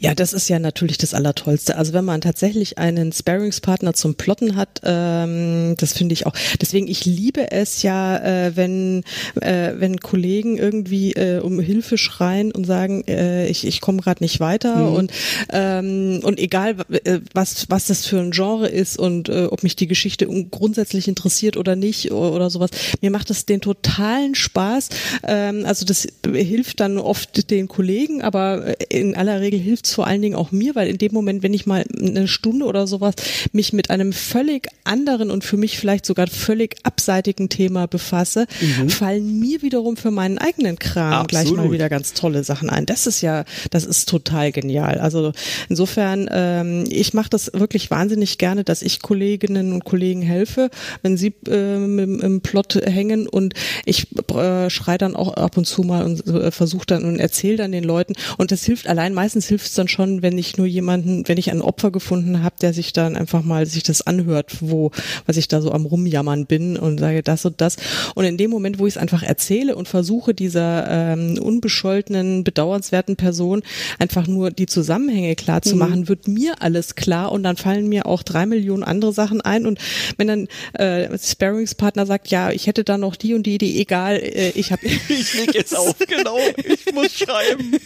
ja, das ist ja natürlich das Allertollste. Also wenn man tatsächlich einen Sparingspartner zum Plotten hat, ähm, das finde ich auch. Deswegen, ich liebe es ja, äh, wenn, äh, wenn Kollegen irgendwie äh, um Hilfe Hilfe schreien und sagen, äh, ich, ich komme gerade nicht weiter mhm. und ähm, und egal äh, was was das für ein Genre ist und äh, ob mich die Geschichte grundsätzlich interessiert oder nicht oder, oder sowas, mir macht das den totalen Spaß. Ähm, also das hilft dann oft den Kollegen, aber in aller Regel hilft es vor allen Dingen auch mir, weil in dem Moment, wenn ich mal eine Stunde oder sowas mich mit einem völlig anderen und für mich vielleicht sogar völlig abseitigen Thema befasse, mhm. fallen mir wiederum für meinen eigenen Kram Absolut. gleich mal wieder ganz tolle Sachen ein. Das ist ja, das ist total genial. Also insofern, ähm, ich mache das wirklich wahnsinnig gerne, dass ich Kolleginnen und Kollegen helfe, wenn sie ähm, im, im, Plot hängen und ich äh, schreie dann auch ab und zu mal und äh, versuche dann und erzähle dann den Leuten und das hilft allein, meistens hilft es dann schon, wenn ich nur jemanden, wenn ich ein Opfer gefunden habe, der sich dann einfach mal sich das anhört, wo, was ich da so am rumjammern bin und sage das und das und in dem Moment, wo ich es einfach erzähle und versuche dieser ähm, unbescholtenen, bedauernswerten Person einfach nur die Zusammenhänge klar zu mhm. machen, mhm. wird mir alles klar und dann fallen mir auch drei Millionen andere Sachen ein und wenn dann äh, Sparringspartner sagt, ja, ich hätte da noch die und die Idee, egal, äh, ich habe ich leg jetzt auf, genau, ich muss schreiben.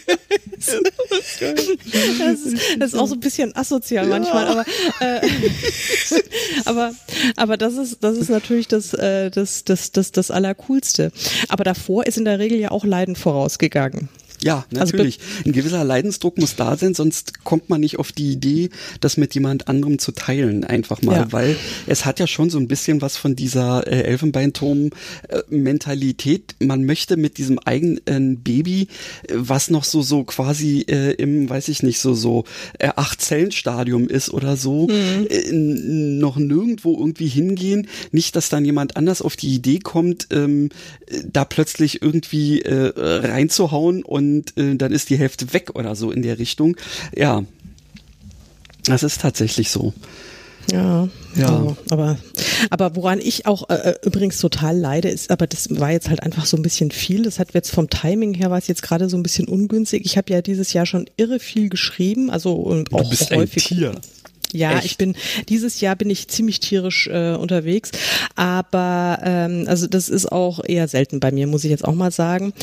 das, ist, das ist auch so ein bisschen asozial ja. manchmal, aber äh, aber aber das ist das ist natürlich das äh, das das das das allercoolste. Aber davor ist in der Regel ja auch Leiden vorausgegangen gegangen. Ja, also natürlich. Also, Ein gewisser Leidensdruck muss da sein, sonst kommt man nicht auf die Idee, das mit jemand anderem zu teilen, einfach mal, ja. weil es hat ja schon so ein bisschen was von dieser äh, Elfenbeinturm-Mentalität. Man möchte mit diesem eigenen Baby, äh, was noch so so quasi äh, im, weiß ich nicht, so so äh, acht Zellen Stadium ist oder so, mhm. äh, noch nirgendwo irgendwie hingehen. Nicht, dass dann jemand anders auf die Idee kommt, ähm, da plötzlich irgendwie äh, reinzuhauen und und äh, dann ist die Hälfte weg oder so in der Richtung. Ja, das ist tatsächlich so. Ja, ja. Also, aber, aber woran ich auch äh, äh, übrigens total leide, ist, aber das war jetzt halt einfach so ein bisschen viel. Das hat jetzt vom Timing her war es jetzt gerade so ein bisschen ungünstig. Ich habe ja dieses Jahr schon irre viel geschrieben, also und auch du bist häufig. Ein Tier. Ja, Echt? ich bin dieses Jahr bin ich ziemlich tierisch äh, unterwegs, aber ähm, also das ist auch eher selten bei mir, muss ich jetzt auch mal sagen.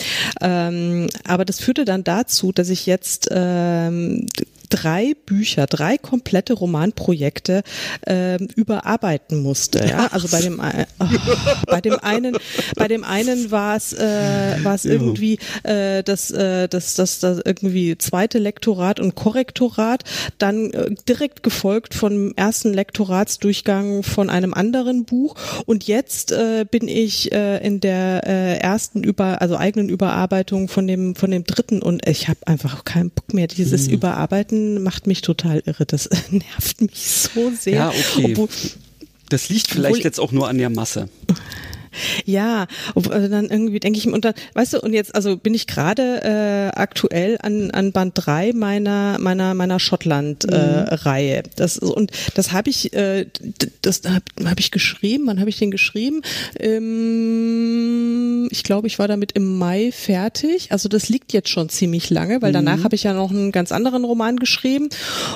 Ähm, aber das führte dann dazu, dass ich jetzt ähm, drei Bücher, drei komplette Romanprojekte äh, überarbeiten musste. Ja, also bei dem oh, bei dem einen bei dem einen war es äh, war es irgendwie äh, das, äh, das das das irgendwie zweite Lektorat und Korrektorat, dann äh, direkt gefolgt vom ersten Lektoratsdurchgang von einem anderen Buch und jetzt äh, bin ich äh, in der äh, ersten über also eigenen Überarbeitung von dem von dem dritten und ich habe einfach keinen Bock mehr dieses mhm. Überarbeiten Arbeiten macht mich total irre. Das nervt mich so sehr. Ja, okay. Obwohl, das liegt vielleicht jetzt auch nur an der Masse. Ja, also dann irgendwie denke ich, und dann, weißt du, und jetzt, also bin ich gerade äh, aktuell an, an Band 3 meiner, meiner, meiner Schottland-Reihe. Äh, mhm. Das und das habe ich, äh, das habe hab ich geschrieben, wann habe ich den geschrieben? Ähm, ich glaube, ich war damit im Mai fertig. Also das liegt jetzt schon ziemlich lange, weil danach mhm. habe ich ja noch einen ganz anderen Roman geschrieben.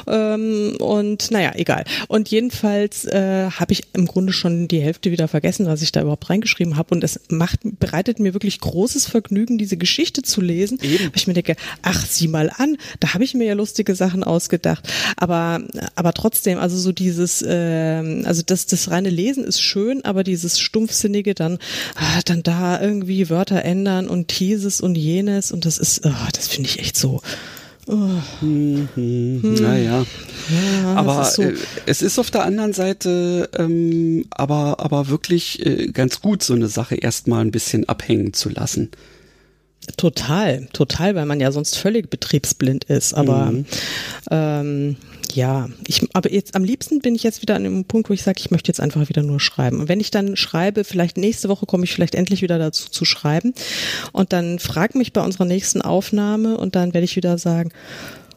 Ähm, und naja, egal. Und jedenfalls äh, habe ich im Grunde schon die Hälfte wieder vergessen, was ich da überhaupt reingeschrieben habe. Und es macht, bereitet mir wirklich großes Vergnügen, diese Geschichte zu lesen. Eben. Ich mir denke, ach, sieh mal an, da habe ich mir ja lustige Sachen ausgedacht. Aber, aber trotzdem, also so dieses, äh, also das, das reine Lesen ist schön, aber dieses stumpfsinnige dann, ah, dann da irgendwie Wörter ändern und dieses und jenes und das ist, oh, das finde ich echt so. Oh. Hm, hm, hm. Naja. Ja, aber ist so. äh, es ist auf der anderen Seite ähm, aber, aber wirklich äh, ganz gut, so eine Sache erstmal ein bisschen abhängen zu lassen. Total, total, weil man ja sonst völlig betriebsblind ist. Aber mhm. ähm, ja, ich, aber jetzt am liebsten bin ich jetzt wieder an dem Punkt, wo ich sage, ich möchte jetzt einfach wieder nur schreiben. Und wenn ich dann schreibe, vielleicht nächste Woche komme ich vielleicht endlich wieder dazu zu schreiben. Und dann frag mich bei unserer nächsten Aufnahme und dann werde ich wieder sagen,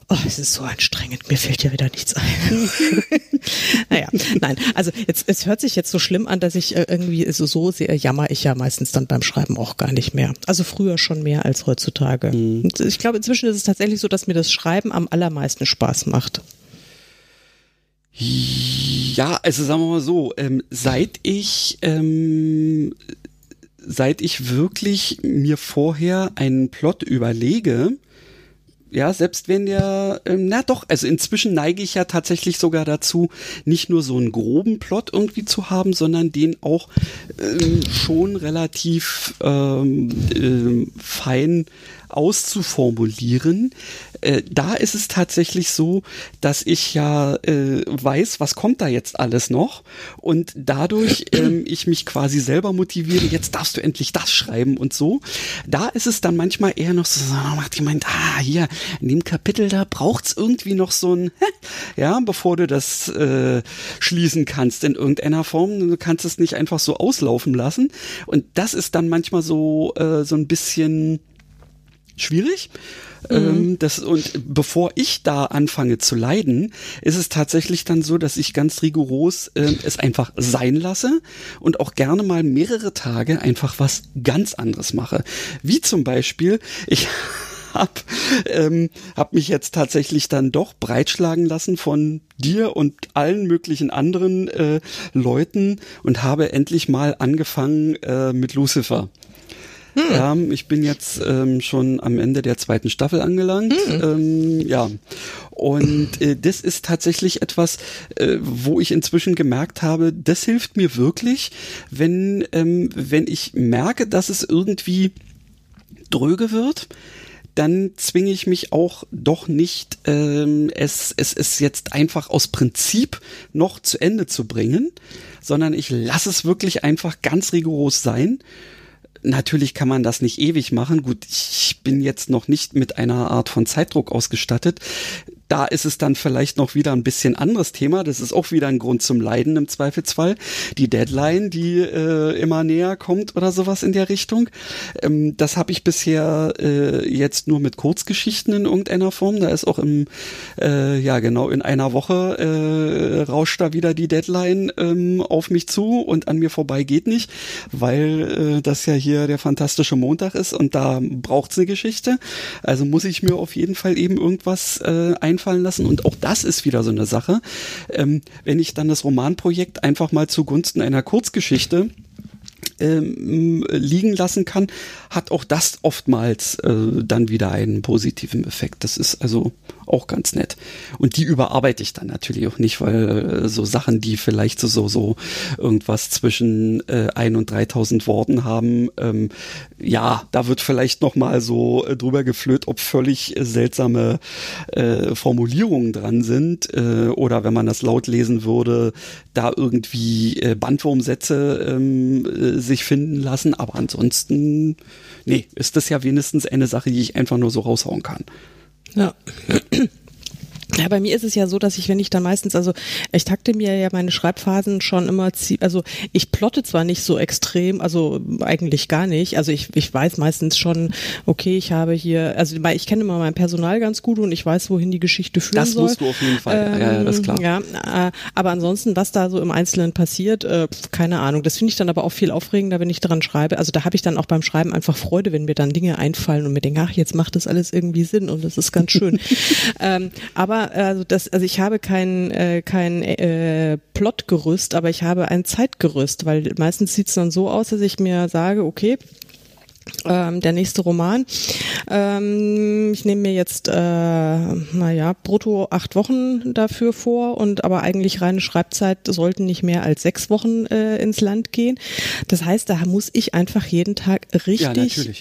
Oh, es ist so anstrengend, mir fällt ja wieder nichts ein. naja, nein, also jetzt, es hört sich jetzt so schlimm an, dass ich äh, irgendwie so, so sehr jammer ich ja meistens dann beim Schreiben auch gar nicht mehr. Also früher schon mehr als heutzutage. Mhm. Ich glaube, inzwischen ist es tatsächlich so, dass mir das Schreiben am allermeisten Spaß macht. Ja, also sagen wir mal so, ähm, seit ich ähm, seit ich wirklich mir vorher einen Plot überlege, ja, selbst wenn der, ähm, na doch, also inzwischen neige ich ja tatsächlich sogar dazu, nicht nur so einen groben Plot irgendwie zu haben, sondern den auch ähm, schon relativ ähm, äh, fein auszuformulieren. Äh, da ist es tatsächlich so, dass ich ja äh, weiß, was kommt da jetzt alles noch und dadurch ähm, ich mich quasi selber motiviere, jetzt darfst du endlich das schreiben und so. Da ist es dann manchmal eher noch so, macht jemand, ah, hier, in dem Kapitel, da braucht's irgendwie noch so ein, ja, bevor du das äh, schließen kannst in irgendeiner Form. Du kannst es nicht einfach so auslaufen lassen. Und das ist dann manchmal so, äh, so ein bisschen schwierig. Mhm. Ähm, das, und bevor ich da anfange zu leiden, ist es tatsächlich dann so, dass ich ganz rigoros äh, es einfach sein lasse und auch gerne mal mehrere Tage einfach was ganz anderes mache. Wie zum Beispiel, ich hab, ähm, hab mich jetzt tatsächlich dann doch breitschlagen lassen von dir und allen möglichen anderen äh, Leuten und habe endlich mal angefangen äh, mit Lucifer. Hm. Ähm, ich bin jetzt ähm, schon am Ende der zweiten Staffel angelangt. Hm. Ähm, ja. Und äh, das ist tatsächlich etwas, äh, wo ich inzwischen gemerkt habe, das hilft mir wirklich, wenn, ähm, wenn ich merke, dass es irgendwie dröge wird, dann zwinge ich mich auch doch nicht, ähm, es, es ist jetzt einfach aus Prinzip noch zu Ende zu bringen, sondern ich lasse es wirklich einfach ganz rigoros sein Natürlich kann man das nicht ewig machen. Gut, ich bin jetzt noch nicht mit einer Art von Zeitdruck ausgestattet. Da ist es dann vielleicht noch wieder ein bisschen anderes Thema. Das ist auch wieder ein Grund zum Leiden im Zweifelsfall. Die Deadline, die äh, immer näher kommt oder sowas in der Richtung. Ähm, das habe ich bisher äh, jetzt nur mit Kurzgeschichten in irgendeiner Form. Da ist auch im, äh, ja genau, in einer Woche äh, rauscht da wieder die Deadline ähm, auf mich zu und an mir vorbei geht nicht, weil äh, das ja hier der fantastische Montag ist und da braucht's eine Geschichte. Also muss ich mir auf jeden Fall eben irgendwas äh, einfallen einfallen lassen. Und auch das ist wieder so eine Sache. Ähm, wenn ich dann das Romanprojekt einfach mal zugunsten einer Kurzgeschichte ähm, liegen lassen kann, hat auch das oftmals äh, dann wieder einen positiven Effekt. Das ist also auch ganz nett. Und die überarbeite ich dann natürlich auch nicht, weil äh, so Sachen, die vielleicht so, so, so irgendwas zwischen äh, ein und 3000 Worten haben, ähm, ja, da wird vielleicht noch mal so äh, drüber geflöht, ob völlig äh, seltsame äh, Formulierungen dran sind äh, oder wenn man das laut lesen würde, da irgendwie äh, Bandwurmsätze ähm, äh, sich finden lassen. Aber ansonsten, nee, ist das ja wenigstens eine Sache, die ich einfach nur so raushauen kann. Ja. Ja, bei mir ist es ja so, dass ich, wenn ich dann meistens, also ich takte mir ja meine Schreibphasen schon immer, also ich plotte zwar nicht so extrem, also eigentlich gar nicht, also ich, ich weiß meistens schon, okay, ich habe hier, also ich kenne immer mein Personal ganz gut und ich weiß, wohin die Geschichte führen das soll. Das musst du auf jeden Fall, ähm, ja, das ist klar. Ja, äh, aber ansonsten, was da so im Einzelnen passiert, äh, keine Ahnung, das finde ich dann aber auch viel aufregender, wenn ich daran schreibe, also da habe ich dann auch beim Schreiben einfach Freude, wenn mir dann Dinge einfallen und mir denke, ach, jetzt macht das alles irgendwie Sinn und das ist ganz schön. ähm, aber also das, also ich habe kein, äh, kein äh, Plotgerüst, aber ich habe ein Zeitgerüst, weil meistens sieht es dann so aus, dass ich mir sage, okay, ähm, der nächste Roman. Ähm, ich nehme mir jetzt, äh, naja, brutto acht Wochen dafür vor und aber eigentlich reine Schreibzeit sollten nicht mehr als sechs Wochen äh, ins Land gehen. Das heißt, da muss ich einfach jeden Tag richtig ja,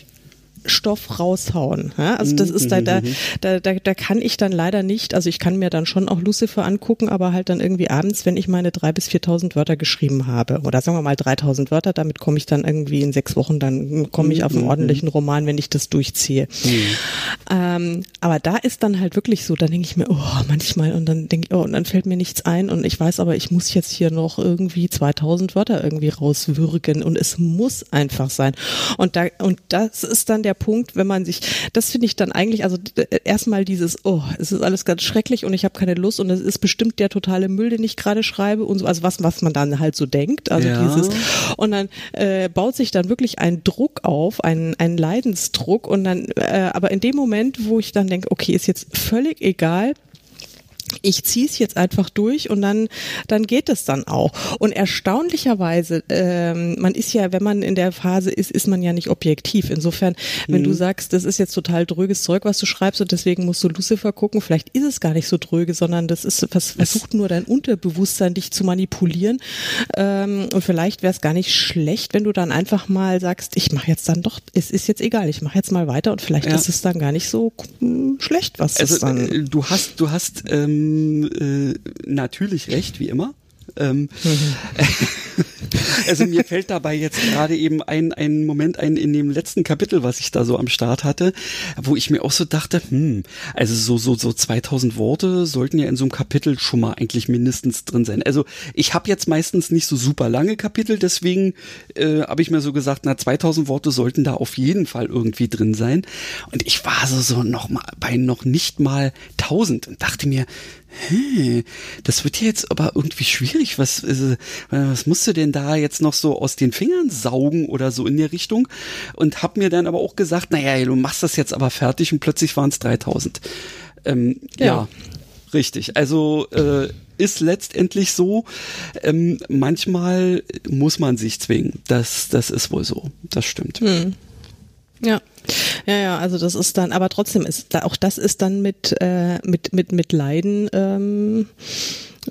Stoff raushauen. Ja? Also das ist da, da, mhm. da, da, da kann ich dann leider nicht, also ich kann mir dann schon auch Lucifer angucken, aber halt dann irgendwie abends, wenn ich meine drei bis viertausend Wörter geschrieben habe oder sagen wir mal dreitausend Wörter, damit komme ich dann irgendwie in sechs Wochen, dann komme ich auf einen mhm. ordentlichen Roman, wenn ich das durchziehe. Mhm. Ähm, aber da ist dann halt wirklich so, dann denke ich mir, oh, manchmal und dann denke ich, oh, und dann fällt mir nichts ein und ich weiß aber, ich muss jetzt hier noch irgendwie 2000 Wörter irgendwie rauswürgen und es muss einfach sein. Und da, und das ist dann der der Punkt, wenn man sich, das finde ich dann eigentlich, also erstmal dieses, oh, es ist alles ganz schrecklich und ich habe keine Lust und es ist bestimmt der totale Müll, den ich gerade schreibe und so, also was, was man dann halt so denkt, also ja. dieses, und dann äh, baut sich dann wirklich ein Druck auf, ein, ein Leidensdruck und dann, äh, aber in dem Moment, wo ich dann denke, okay, ist jetzt völlig egal, ich ziehe es jetzt einfach durch und dann dann geht es dann auch. Und erstaunlicherweise, ähm, man ist ja, wenn man in der Phase ist, ist man ja nicht objektiv. Insofern, wenn mhm. du sagst, das ist jetzt total dröges Zeug, was du schreibst und deswegen musst du Lucifer gucken, vielleicht ist es gar nicht so dröge, sondern das ist was versucht nur dein Unterbewusstsein dich zu manipulieren. Ähm, und vielleicht wäre es gar nicht schlecht, wenn du dann einfach mal sagst, ich mache jetzt dann doch, es ist jetzt egal, ich mache jetzt mal weiter und vielleicht ja. ist es dann gar nicht so hm, schlecht, was also, es dann. Äh, du hast, du hast ähm äh, natürlich recht, wie immer. Ähm, also mir fällt dabei jetzt gerade eben ein, ein Moment ein in dem letzten Kapitel, was ich da so am Start hatte, wo ich mir auch so dachte, hm, also so, so, so 2000 Worte sollten ja in so einem Kapitel schon mal eigentlich mindestens drin sein. Also ich habe jetzt meistens nicht so super lange Kapitel, deswegen äh, habe ich mir so gesagt, na 2000 Worte sollten da auf jeden Fall irgendwie drin sein. Und ich war so, so noch mal bei noch nicht mal 1000 und dachte mir, Hey, das wird ja jetzt aber irgendwie schwierig. Was, äh, was musst du denn da jetzt noch so aus den Fingern saugen oder so in der Richtung? Und hab mir dann aber auch gesagt, naja, du machst das jetzt aber fertig und plötzlich waren es 3000. Ähm, ja. ja. richtig. Also äh, ist letztendlich so. Ähm, manchmal muss man sich zwingen. Das, das ist wohl so. Das stimmt. Hm. Ja. Ja, ja, also das ist dann, aber trotzdem ist auch das ist dann mit äh, mit mit mit Leiden ähm,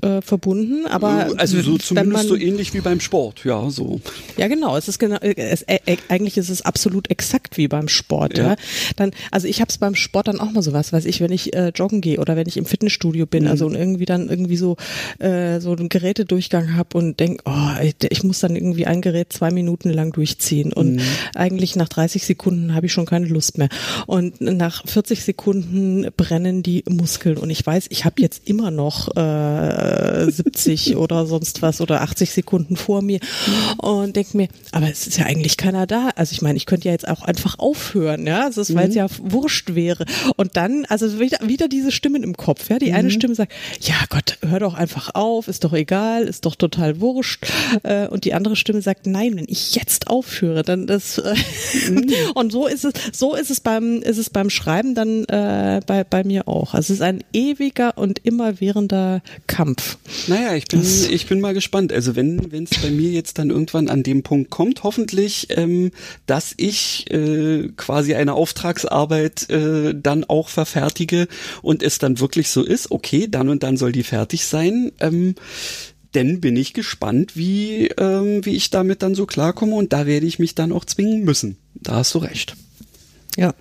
äh, verbunden, aber also so zumindest man, so ähnlich wie beim Sport, ja, so. Ja, genau, es ist genau es, äh, äh, eigentlich ist es absolut exakt wie beim Sport, ja. ja. Dann also ich habe es beim Sport dann auch mal so was, weiß ich, wenn ich äh, joggen gehe oder wenn ich im Fitnessstudio bin, also mhm. also und irgendwie dann irgendwie so äh, so einen Gerätedurchgang habe und denk, oh, ich, ich, muss dann irgendwie ein Gerät zwei Minuten lang durchziehen und mhm. eigentlich nach 30 Sekunden habe ich schon keine Lust mehr und nach 40 Sekunden brennen die Muskeln und ich weiß, ich habe jetzt immer noch äh, 70 oder sonst was oder 80 Sekunden vor mir und denke mir, aber es ist ja eigentlich keiner da. Also ich meine, ich könnte ja jetzt auch einfach aufhören, ja, also weil es mhm. ja wurscht wäre. Und dann, also wieder, wieder diese Stimmen im Kopf, ja, die mhm. eine Stimme sagt, ja Gott, hör doch einfach auf, ist doch egal, ist doch total wurscht. Äh, und die andere Stimme sagt, nein, wenn ich jetzt aufhöre, dann das äh, mhm. und so ist es, so ist es beim, ist es beim Schreiben dann äh, bei, bei mir auch. Also es ist ein ewiger und immerwährender Kampf. Kampf. Naja, ich bin, ich bin mal gespannt. Also wenn wenn es bei mir jetzt dann irgendwann an dem Punkt kommt, hoffentlich, ähm, dass ich äh, quasi eine Auftragsarbeit äh, dann auch verfertige und es dann wirklich so ist, okay, dann und dann soll die fertig sein. Ähm, denn bin ich gespannt, wie, ähm, wie ich damit dann so klarkomme und da werde ich mich dann auch zwingen müssen. Da hast du recht. Ja,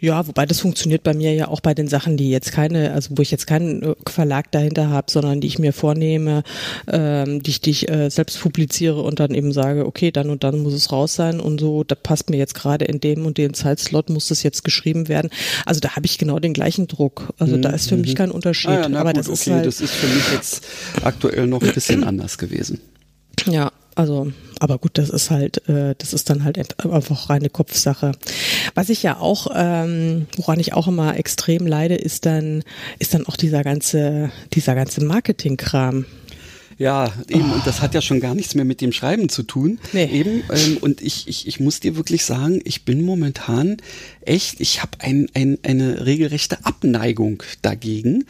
Ja, wobei das funktioniert bei mir ja auch bei den Sachen, die jetzt keine, also wo ich jetzt keinen äh, Verlag dahinter habe, sondern die ich mir vornehme, ähm, die ich, die ich äh, selbst publiziere und dann eben sage, okay, dann und dann muss es raus sein und so, da passt mir jetzt gerade in dem und dem Zeitslot muss das jetzt geschrieben werden. Also da habe ich genau den gleichen Druck. Also da ist für mich mhm. kein Unterschied. Ah ja, Aber gut, das okay, ist halt, das ist für mich jetzt aktuell noch ein bisschen anders gewesen. Ja, also, aber gut, das ist halt, äh, das ist dann halt einfach reine Kopfsache. Was ich ja auch, ähm, woran ich auch immer extrem leide, ist dann, ist dann auch dieser ganze, dieser ganze Marketingkram. Ja, eben, oh. und das hat ja schon gar nichts mehr mit dem Schreiben zu tun. Nee. Eben, ähm, und ich, ich, ich muss dir wirklich sagen, ich bin momentan echt, ich habe ein, ein, eine regelrechte Abneigung dagegen,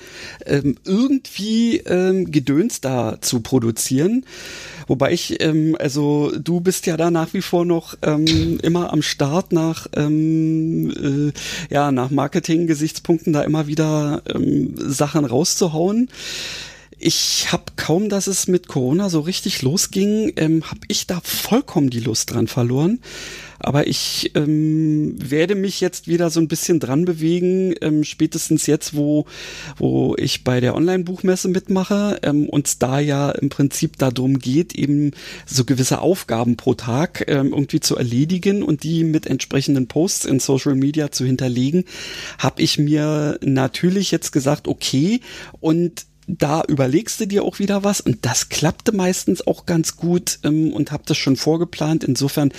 ähm, irgendwie ähm, Gedöns da zu produzieren. Wobei ich, ähm, also du bist ja da nach wie vor noch ähm, immer am Start nach, ähm, äh, ja, nach Marketing-Gesichtspunkten da immer wieder ähm, Sachen rauszuhauen ich habe kaum, dass es mit Corona so richtig losging, ähm, habe ich da vollkommen die Lust dran verloren. Aber ich ähm, werde mich jetzt wieder so ein bisschen dran bewegen, ähm, spätestens jetzt, wo, wo ich bei der Online-Buchmesse mitmache ähm, und da ja im Prinzip darum geht, eben so gewisse Aufgaben pro Tag ähm, irgendwie zu erledigen und die mit entsprechenden Posts in Social Media zu hinterlegen, habe ich mir natürlich jetzt gesagt, okay, und da überlegst du dir auch wieder was und das klappte meistens auch ganz gut ähm, und habe das schon vorgeplant. Insofern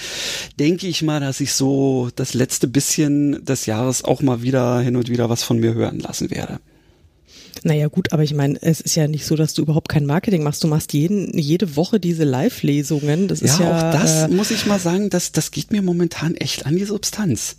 denke ich mal, dass ich so das letzte bisschen des Jahres auch mal wieder hin und wieder was von mir hören lassen werde. Naja gut, aber ich meine, es ist ja nicht so, dass du überhaupt kein Marketing machst. Du machst jeden, jede Woche diese Live-Lesungen. Das ist ja, ja auch das äh, muss ich mal sagen, das, das geht mir momentan echt an die Substanz.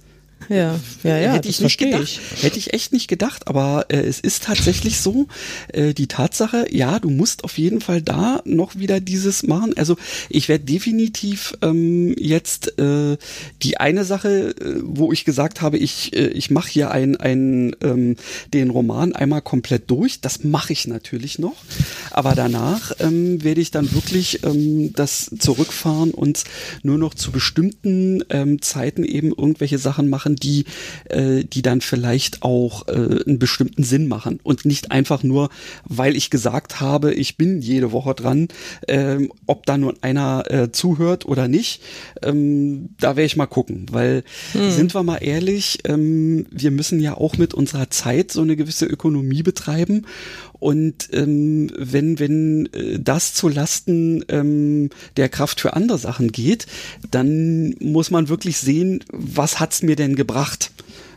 Ja, ja, ja. Hätte ich nicht gedacht. Ich. Hätte ich echt nicht gedacht, aber äh, es ist tatsächlich so, äh, die Tatsache, ja, du musst auf jeden Fall da noch wieder dieses machen. Also ich werde definitiv ähm, jetzt äh, die eine Sache, äh, wo ich gesagt habe, ich, äh, ich mache hier ein, ein, ähm, den Roman einmal komplett durch. Das mache ich natürlich noch. Aber danach ähm, werde ich dann wirklich ähm, das zurückfahren und nur noch zu bestimmten ähm, Zeiten eben irgendwelche Sachen machen Sachen, die, äh, die dann vielleicht auch äh, einen bestimmten Sinn machen. Und nicht einfach nur, weil ich gesagt habe, ich bin jede Woche dran, ähm, ob da nur einer äh, zuhört oder nicht, ähm, da werde ich mal gucken, weil hm. sind wir mal ehrlich, ähm, wir müssen ja auch mit unserer Zeit so eine gewisse Ökonomie betreiben und ähm, wenn, wenn äh, das zu Lasten ähm, der Kraft für andere Sachen geht, dann muss man wirklich sehen, was hat's mir denn gebracht?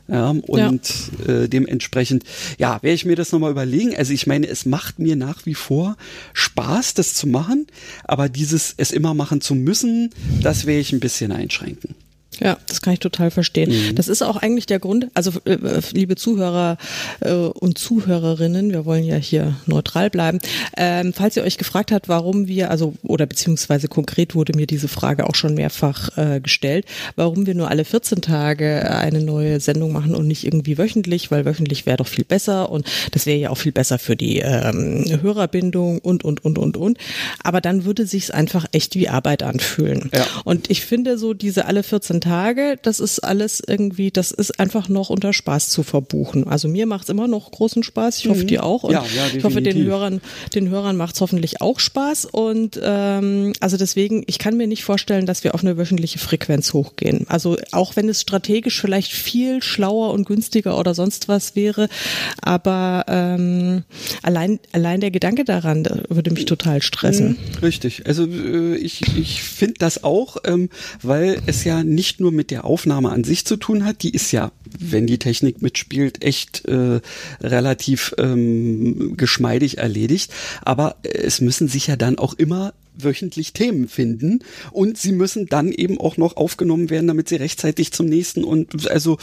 Ja, und ja. Äh, dementsprechend, ja, werde ich mir das nochmal überlegen. Also ich meine, es macht mir nach wie vor Spaß, das zu machen, aber dieses es immer machen zu müssen, das werde ich ein bisschen einschränken. Ja, das kann ich total verstehen. Mhm. Das ist auch eigentlich der Grund, also äh, liebe Zuhörer äh, und Zuhörerinnen, wir wollen ja hier neutral bleiben. Ähm, falls ihr euch gefragt habt, warum wir, also oder beziehungsweise konkret wurde mir diese Frage auch schon mehrfach äh, gestellt, warum wir nur alle 14 Tage eine neue Sendung machen und nicht irgendwie wöchentlich, weil wöchentlich wäre doch viel besser und das wäre ja auch viel besser für die ähm, Hörerbindung und und und und und. Aber dann würde sich's einfach echt wie Arbeit anfühlen. Ja. Und ich finde so diese alle 14 Tage, das ist alles irgendwie, das ist einfach noch unter Spaß zu verbuchen. Also mir macht es immer noch großen Spaß. Ich hoffe, mhm. dir auch. Und ja, ja, ich hoffe, den Hörern, den Hörern macht es hoffentlich auch Spaß. Und ähm, also deswegen, ich kann mir nicht vorstellen, dass wir auf eine wöchentliche Frequenz hochgehen. Also auch wenn es strategisch vielleicht viel schlauer und günstiger oder sonst was wäre, aber ähm, allein, allein der Gedanke daran würde mich total stressen. Mhm, richtig. Also äh, ich, ich finde das auch, ähm, weil es ja nicht nicht nur mit der Aufnahme an sich zu tun hat, die ist ja, wenn die Technik mitspielt, echt äh, relativ ähm, geschmeidig erledigt, aber es müssen sich ja dann auch immer wöchentlich Themen finden und sie müssen dann eben auch noch aufgenommen werden, damit sie rechtzeitig zum nächsten und also,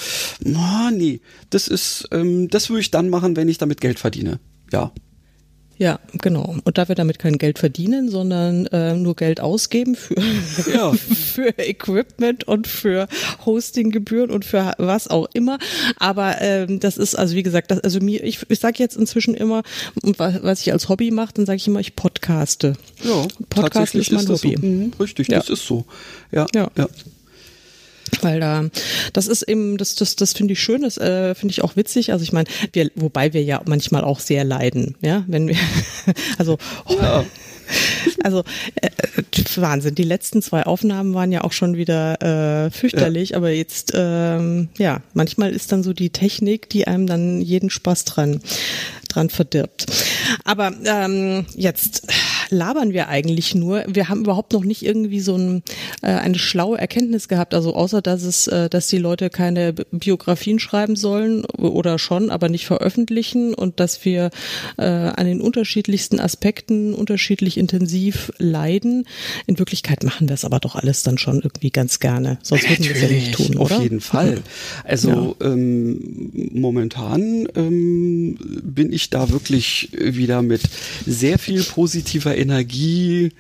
oh, nee, das ist, ähm, das würde ich dann machen, wenn ich damit Geld verdiene. Ja. Ja, genau. Und da wir damit kein Geld verdienen, sondern äh, nur Geld ausgeben für, ja. für Equipment und für Hostinggebühren und für was auch immer. Aber ähm, das ist, also wie gesagt, das, also mir, ich, ich sage jetzt inzwischen immer, was, was ich als Hobby mache, dann sage ich immer, ich podcaste. Ja, Podcast ist mein ist Hobby. So. Mhm, richtig, ja. das ist so. Ja, ja. ja. Weil da, das ist eben, das, das, das finde ich schön, das äh, finde ich auch witzig. Also ich meine, wir, wobei wir ja manchmal auch sehr leiden, ja, wenn wir, also oh, ja. Also äh, Wahnsinn. Die letzten zwei Aufnahmen waren ja auch schon wieder äh, fürchterlich, ja. aber jetzt ähm, ja, manchmal ist dann so die Technik, die einem dann jeden Spaß dran dran verdirbt. Aber ähm, jetzt labern wir eigentlich nur. Wir haben überhaupt noch nicht irgendwie so ein, äh, eine schlaue Erkenntnis gehabt. Also außer dass es, äh, dass die Leute keine Biografien schreiben sollen oder schon, aber nicht veröffentlichen und dass wir äh, an den unterschiedlichsten Aspekten unterschiedlich intensiv leiden. In Wirklichkeit machen wir es aber doch alles dann schon irgendwie ganz gerne. Sonst würden wir es ja nicht tun, oder? Auf jeden Fall. Also ja. ähm, momentan ähm, bin ich da wirklich wieder mit sehr viel positiver Energie,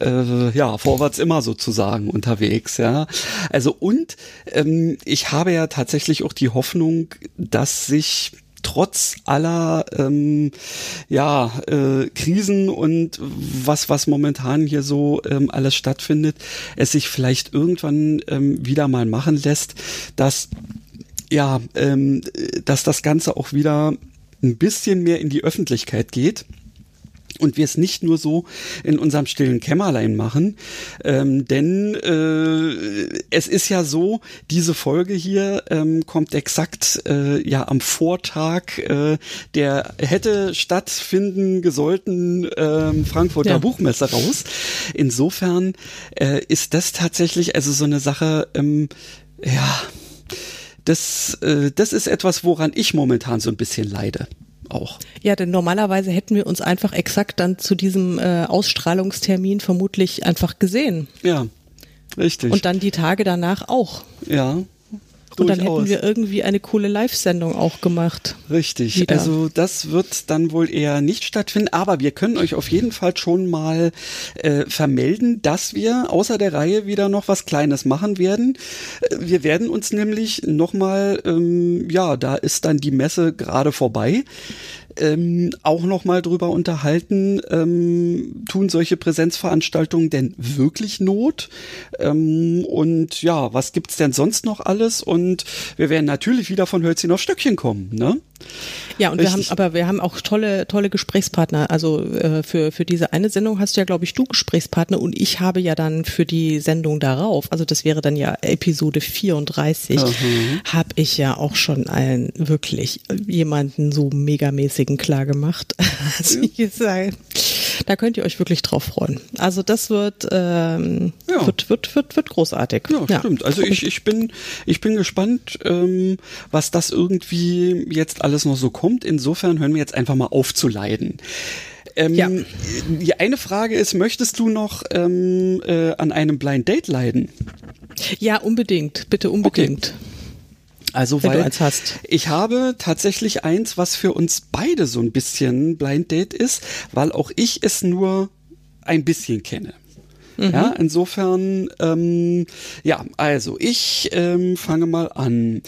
äh, ja, vorwärts immer sozusagen unterwegs, ja. Also und ähm, ich habe ja tatsächlich auch die Hoffnung, dass sich trotz aller ähm, ja äh, Krisen und was was momentan hier so ähm, alles stattfindet, es sich vielleicht irgendwann ähm, wieder mal machen lässt, dass ja ähm, dass das Ganze auch wieder ein bisschen mehr in die Öffentlichkeit geht und wir es nicht nur so in unserem stillen Kämmerlein machen, ähm, denn äh, es ist ja so, diese Folge hier ähm, kommt exakt äh, ja am Vortag äh, der hätte stattfinden gesollten ähm, Frankfurter ja. Buchmesse raus. Insofern äh, ist das tatsächlich also so eine Sache, ähm, ja, das, äh, das ist etwas, woran ich momentan so ein bisschen leide auch. Ja, denn normalerweise hätten wir uns einfach exakt dann zu diesem äh, Ausstrahlungstermin vermutlich einfach gesehen. Ja, richtig. Und dann die Tage danach auch. Ja. Und dann hätten wir irgendwie eine coole Live-Sendung auch gemacht. Richtig. Wieder. Also das wird dann wohl eher nicht stattfinden, aber wir können euch auf jeden Fall schon mal äh, vermelden, dass wir außer der Reihe wieder noch was Kleines machen werden. Äh, wir werden uns nämlich nochmal, ähm, ja, da ist dann die Messe gerade vorbei ähm, auch noch mal drüber unterhalten, ähm, tun solche Präsenzveranstaltungen denn wirklich Not? Ähm, und ja, was gibt's denn sonst noch alles? Und wir werden natürlich wieder von Hölzchen auf Stöckchen kommen, ne? Ja, und Richtig. wir haben, aber wir haben auch tolle, tolle Gesprächspartner. Also äh, für, für diese eine Sendung hast du ja, glaube ich, du Gesprächspartner und ich habe ja dann für die Sendung darauf, also das wäre dann ja Episode 34, mhm. habe ich ja auch schon einen wirklich jemanden so megamäßigen klar gemacht. Also ich sage, da könnt ihr euch wirklich drauf freuen. Also das wird, ähm, ja. wird, wird, wird, wird großartig. Ja, ja. stimmt. Also ich, ich bin, ich bin gespannt, ähm, was das irgendwie jetzt alles noch so kommt. Insofern hören wir jetzt einfach mal auf zu leiden. Ähm, ja. Die eine Frage ist, möchtest du noch ähm, äh, an einem Blind Date leiden? Ja, unbedingt. Bitte unbedingt. Okay. Also Wenn weil ich habe tatsächlich eins, was für uns beide so ein bisschen Blind Date ist, weil auch ich es nur ein bisschen kenne. Mhm. Ja, insofern, ähm, ja, also ich ähm, fange mal an,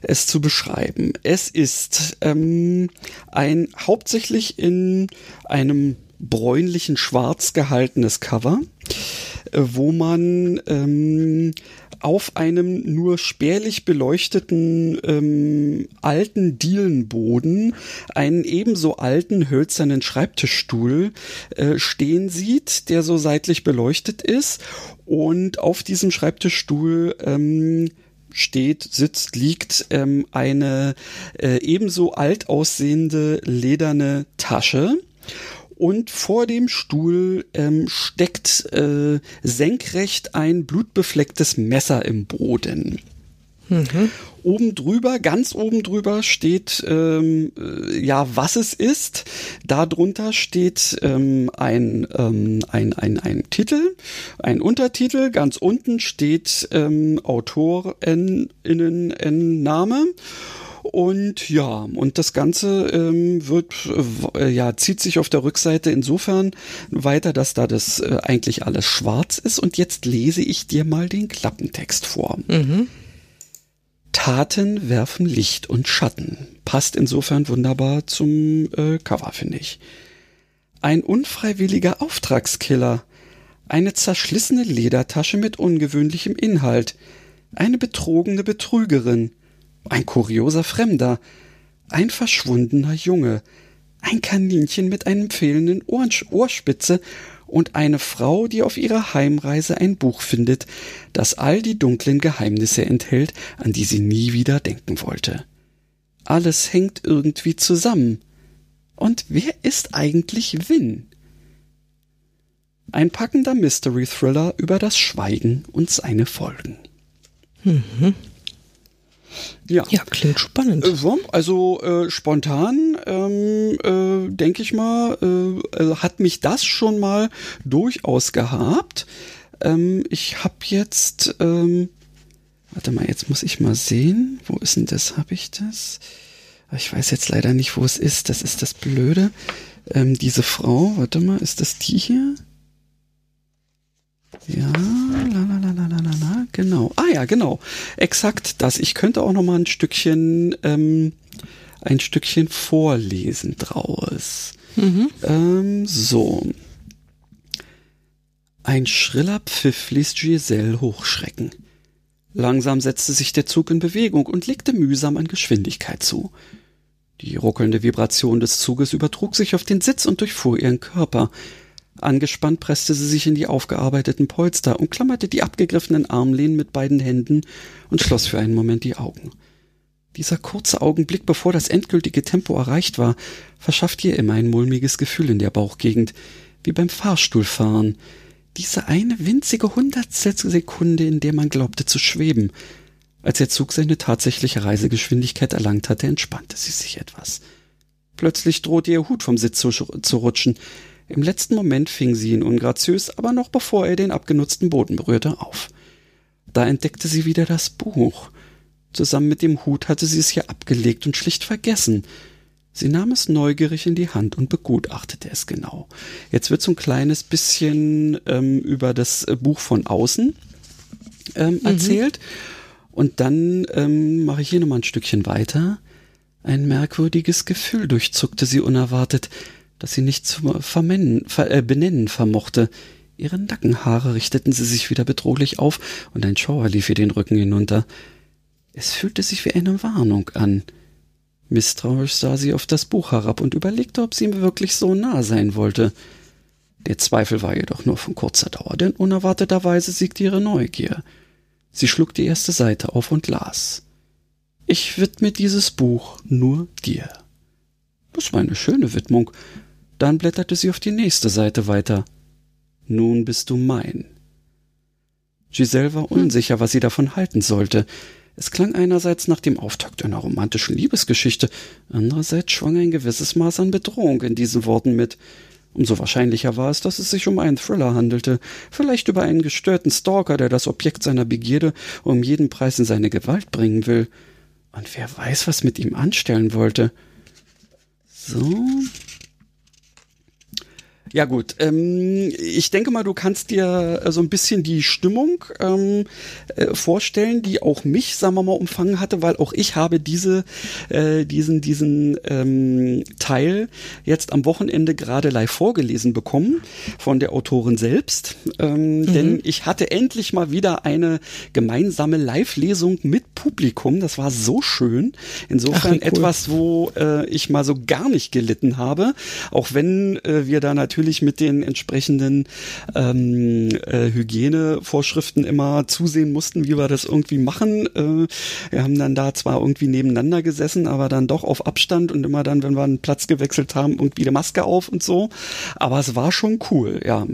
es zu beschreiben. Es ist ähm, ein hauptsächlich in einem bräunlichen Schwarz gehaltenes Cover, äh, wo man ähm, auf einem nur spärlich beleuchteten ähm, alten Dielenboden einen ebenso alten hölzernen Schreibtischstuhl äh, stehen sieht, der so seitlich beleuchtet ist. Und auf diesem Schreibtischstuhl ähm, steht, sitzt, liegt ähm, eine äh, ebenso alt aussehende lederne Tasche und vor dem Stuhl ähm, steckt äh, senkrecht ein blutbeflecktes Messer im Boden. Mhm. Oben drüber, ganz oben drüber steht ähm, äh, ja, was es ist. Darunter steht ähm, ein, ähm, ein, ein, ein Titel, ein Untertitel. Ganz unten steht ähm, AutorInnen-Name. Und ja, und das Ganze ähm, wird, äh, ja, zieht sich auf der Rückseite insofern weiter, dass da das äh, eigentlich alles schwarz ist. Und jetzt lese ich dir mal den Klappentext vor. Mhm. Taten werfen Licht und Schatten. Passt insofern wunderbar zum äh, Cover, finde ich. Ein unfreiwilliger Auftragskiller. Eine zerschlissene Ledertasche mit ungewöhnlichem Inhalt. eine betrogene Betrügerin, ein kurioser Fremder, ein verschwundener Junge, ein Kaninchen mit einem fehlenden Ohrspitze und eine Frau, die auf ihrer Heimreise ein Buch findet, das all die dunklen Geheimnisse enthält, an die sie nie wieder denken wollte. Alles hängt irgendwie zusammen. Und wer ist eigentlich Win? Ein packender Mystery-Thriller über das Schweigen und seine Folgen. Mhm. Ja. ja, klingt spannend. Äh, also äh, spontan, ähm, äh, denke ich mal, äh, äh, hat mich das schon mal durchaus gehabt. Ähm, ich habe jetzt, ähm, warte mal, jetzt muss ich mal sehen, wo ist denn das? Habe ich das? Ich weiß jetzt leider nicht, wo es ist. Das ist das Blöde. Ähm, diese Frau, warte mal, ist das die hier? Ja, la la la la la la la, genau. Ah ja, genau. Exakt das. Ich könnte auch noch mal ein Stückchen, ähm, ein Stückchen vorlesen draus. Mhm. Ähm, so. Ein schriller Pfiff ließ Giselle hochschrecken. Langsam setzte sich der Zug in Bewegung und legte mühsam an Geschwindigkeit zu. Die ruckelnde Vibration des Zuges übertrug sich auf den Sitz und durchfuhr ihren Körper. Angespannt presste sie sich in die aufgearbeiteten Polster, umklammerte die abgegriffenen Armlehnen mit beiden Händen und schloss für einen Moment die Augen. Dieser kurze Augenblick, bevor das endgültige Tempo erreicht war, verschaffte ihr immer ein mulmiges Gefühl in der Bauchgegend, wie beim Fahrstuhlfahren. Diese eine winzige Hundertstelsekunde, in der man glaubte zu schweben. Als der Zug seine tatsächliche Reisegeschwindigkeit erlangt hatte, entspannte sie sich etwas. Plötzlich drohte ihr Hut vom Sitz zu, zu rutschen. Im letzten Moment fing sie ihn ungraziös, aber noch bevor er den abgenutzten Boden berührte, auf. Da entdeckte sie wieder das Buch. Zusammen mit dem Hut hatte sie es hier abgelegt und schlicht vergessen. Sie nahm es neugierig in die Hand und begutachtete es genau. Jetzt wird so ein kleines bisschen ähm, über das Buch von außen ähm, mhm. erzählt. Und dann ähm, mache ich hier nochmal ein Stückchen weiter. Ein merkwürdiges Gefühl durchzuckte sie unerwartet das sie nicht zu vermennen, ver, äh, benennen vermochte. Ihre Nackenhaare richteten sie sich wieder bedrohlich auf, und ein Schauer lief ihr den Rücken hinunter. Es fühlte sich wie eine Warnung an. Misstrauisch sah sie auf das Buch herab und überlegte, ob sie ihm wirklich so nah sein wollte. Der Zweifel war jedoch nur von kurzer Dauer, denn unerwarteterweise siegte ihre Neugier. Sie schlug die erste Seite auf und las. Ich widme dieses Buch nur dir. Das war eine schöne Widmung, dann blätterte sie auf die nächste Seite weiter. Nun bist du mein. Giselle war hm. unsicher, was sie davon halten sollte. Es klang einerseits nach dem Auftakt einer romantischen Liebesgeschichte, andererseits schwang ein gewisses Maß an Bedrohung in diesen Worten mit. Umso wahrscheinlicher war es, dass es sich um einen Thriller handelte, vielleicht über einen gestörten Stalker, der das Objekt seiner Begierde um jeden Preis in seine Gewalt bringen will. Und wer weiß, was mit ihm anstellen wollte. So, ja gut, ähm, ich denke mal, du kannst dir äh, so ein bisschen die Stimmung ähm, äh, vorstellen, die auch mich, sagen wir mal, umfangen hatte, weil auch ich habe diese, äh, diesen, diesen ähm, Teil jetzt am Wochenende gerade live vorgelesen bekommen von der Autorin selbst, ähm, mhm. denn ich hatte endlich mal wieder eine gemeinsame Live-Lesung mit Publikum. Das war so schön. Insofern Ach, cool. etwas, wo äh, ich mal so gar nicht gelitten habe, auch wenn äh, wir da natürlich natürlich mit den entsprechenden ähm, äh, Hygienevorschriften immer zusehen mussten, wie wir das irgendwie machen. Äh, wir haben dann da zwar irgendwie nebeneinander gesessen, aber dann doch auf Abstand und immer dann, wenn wir einen Platz gewechselt haben, irgendwie eine Maske auf und so. Aber es war schon cool, ja.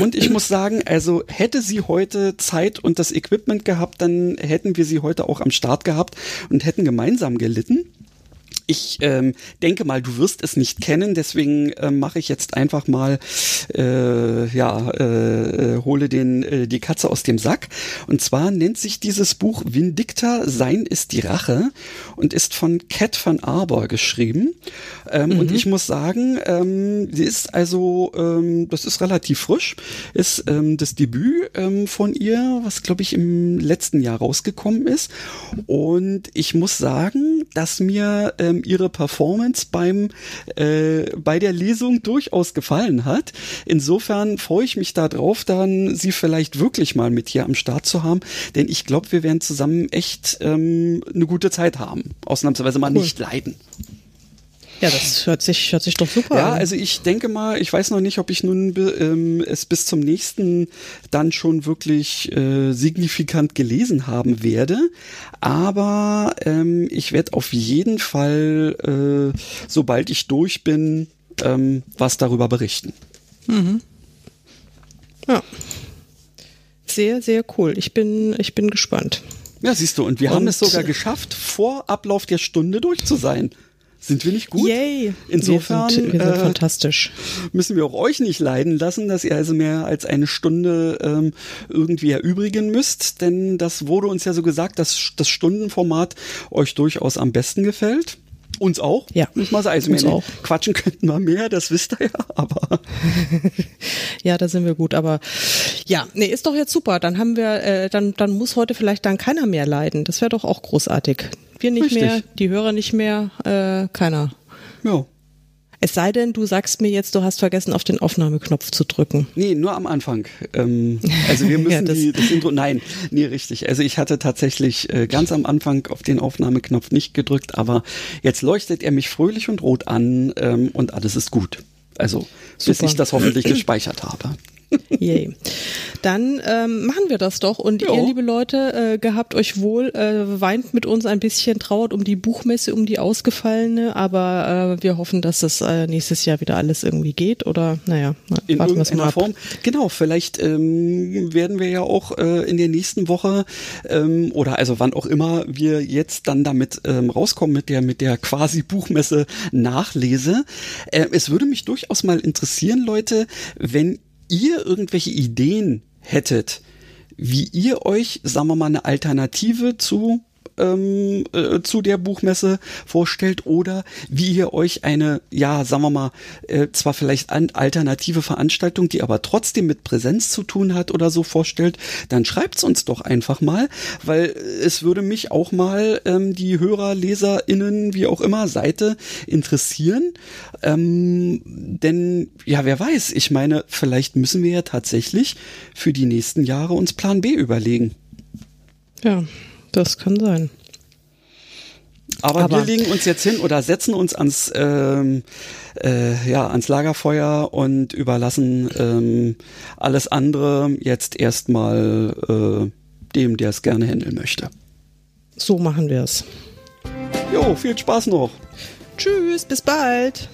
Und ich muss sagen, also hätte sie heute Zeit und das Equipment gehabt, dann hätten wir sie heute auch am Start gehabt und hätten gemeinsam gelitten. Ich ähm, denke mal, du wirst es nicht kennen, deswegen äh, mache ich jetzt einfach mal, äh, ja, äh, äh, hole den äh, die Katze aus dem Sack. Und zwar nennt sich dieses Buch Vindicta, Sein ist die Rache und ist von Cat van Arbor geschrieben. Ähm, mhm. Und ich muss sagen, ähm, sie ist also, ähm, das ist relativ frisch, ist ähm, das Debüt ähm, von ihr, was glaube ich im letzten Jahr rausgekommen ist. Und ich muss sagen, dass mir ähm, ähm, ihre Performance beim äh, bei der Lesung durchaus gefallen hat. Insofern freue ich mich darauf, dann sie vielleicht wirklich mal mit hier am Start zu haben, denn ich glaube, wir werden zusammen echt ähm, eine gute Zeit haben. Ausnahmsweise mal cool. nicht leiden. Ja, das hört sich, hört sich doch super ja, an. Ja, also ich denke mal, ich weiß noch nicht, ob ich nun ähm, es bis zum nächsten dann schon wirklich äh, signifikant gelesen haben werde. Aber ähm, ich werde auf jeden Fall, äh, sobald ich durch bin, ähm, was darüber berichten. Mhm. Ja. Sehr, sehr cool. Ich bin, ich bin gespannt. Ja, siehst du, und wir und haben es sogar geschafft, vor Ablauf der Stunde durch zu sein. Sind wir nicht gut? Yay! Insofern wir sind, wir sind äh, fantastisch. Müssen wir auch euch nicht leiden lassen, dass ihr also mehr als eine Stunde ähm, irgendwie erübrigen müsst, denn das wurde uns ja so gesagt, dass das Stundenformat euch durchaus am besten gefällt. Uns auch, ja. muss man sagen. Also uns auch. quatschen könnten wir mehr, das wisst ihr ja, aber. ja, da sind wir gut, aber ja, nee, ist doch jetzt super. Dann haben wir, äh, dann, dann muss heute vielleicht dann keiner mehr leiden. Das wäre doch auch großartig. Wir nicht Richtig. mehr, die Hörer nicht mehr, äh, keiner. Ja. Es sei denn, du sagst mir jetzt, du hast vergessen, auf den Aufnahmeknopf zu drücken. Nee, nur am Anfang. Ähm, also wir müssen ja, das die, das Intro, nein, nee, richtig. Also ich hatte tatsächlich äh, ganz am Anfang auf den Aufnahmeknopf nicht gedrückt, aber jetzt leuchtet er mich fröhlich und rot an ähm, und alles ist gut. Also, Super. bis ich das hoffentlich gespeichert habe. Yay. Dann ähm, machen wir das doch. Und jo. ihr, liebe Leute, äh, gehabt euch wohl, äh, weint mit uns ein bisschen, trauert um die Buchmesse, um die ausgefallene, aber äh, wir hoffen, dass das äh, nächstes Jahr wieder alles irgendwie geht. Oder naja, in warten irgendeiner mal Form. Genau, vielleicht ähm, werden wir ja auch äh, in der nächsten Woche ähm, oder also wann auch immer wir jetzt dann damit ähm, rauskommen mit der mit der quasi Buchmesse Nachlese. Äh, es würde mich durchaus mal interessieren, Leute, wenn ihr irgendwelche Ideen hättet, wie ihr euch, sagen wir mal, eine Alternative zu ähm, äh, zu der Buchmesse vorstellt oder wie ihr euch eine, ja, sagen wir mal, äh, zwar vielleicht an alternative Veranstaltung, die aber trotzdem mit Präsenz zu tun hat oder so vorstellt, dann schreibt's uns doch einfach mal, weil es würde mich auch mal ähm, die Hörer, LeserInnen, wie auch immer, Seite interessieren. Ähm, denn, ja, wer weiß, ich meine, vielleicht müssen wir ja tatsächlich für die nächsten Jahre uns Plan B überlegen. Ja, das kann sein. Aber, Aber, wir legen uns jetzt hin oder setzen uns ans, ähm, äh, ja, ans Lagerfeuer und überlassen ähm, alles andere jetzt erstmal äh, dem, der es gerne handeln möchte. So machen wir es. Jo, viel Spaß noch. Tschüss, bis bald.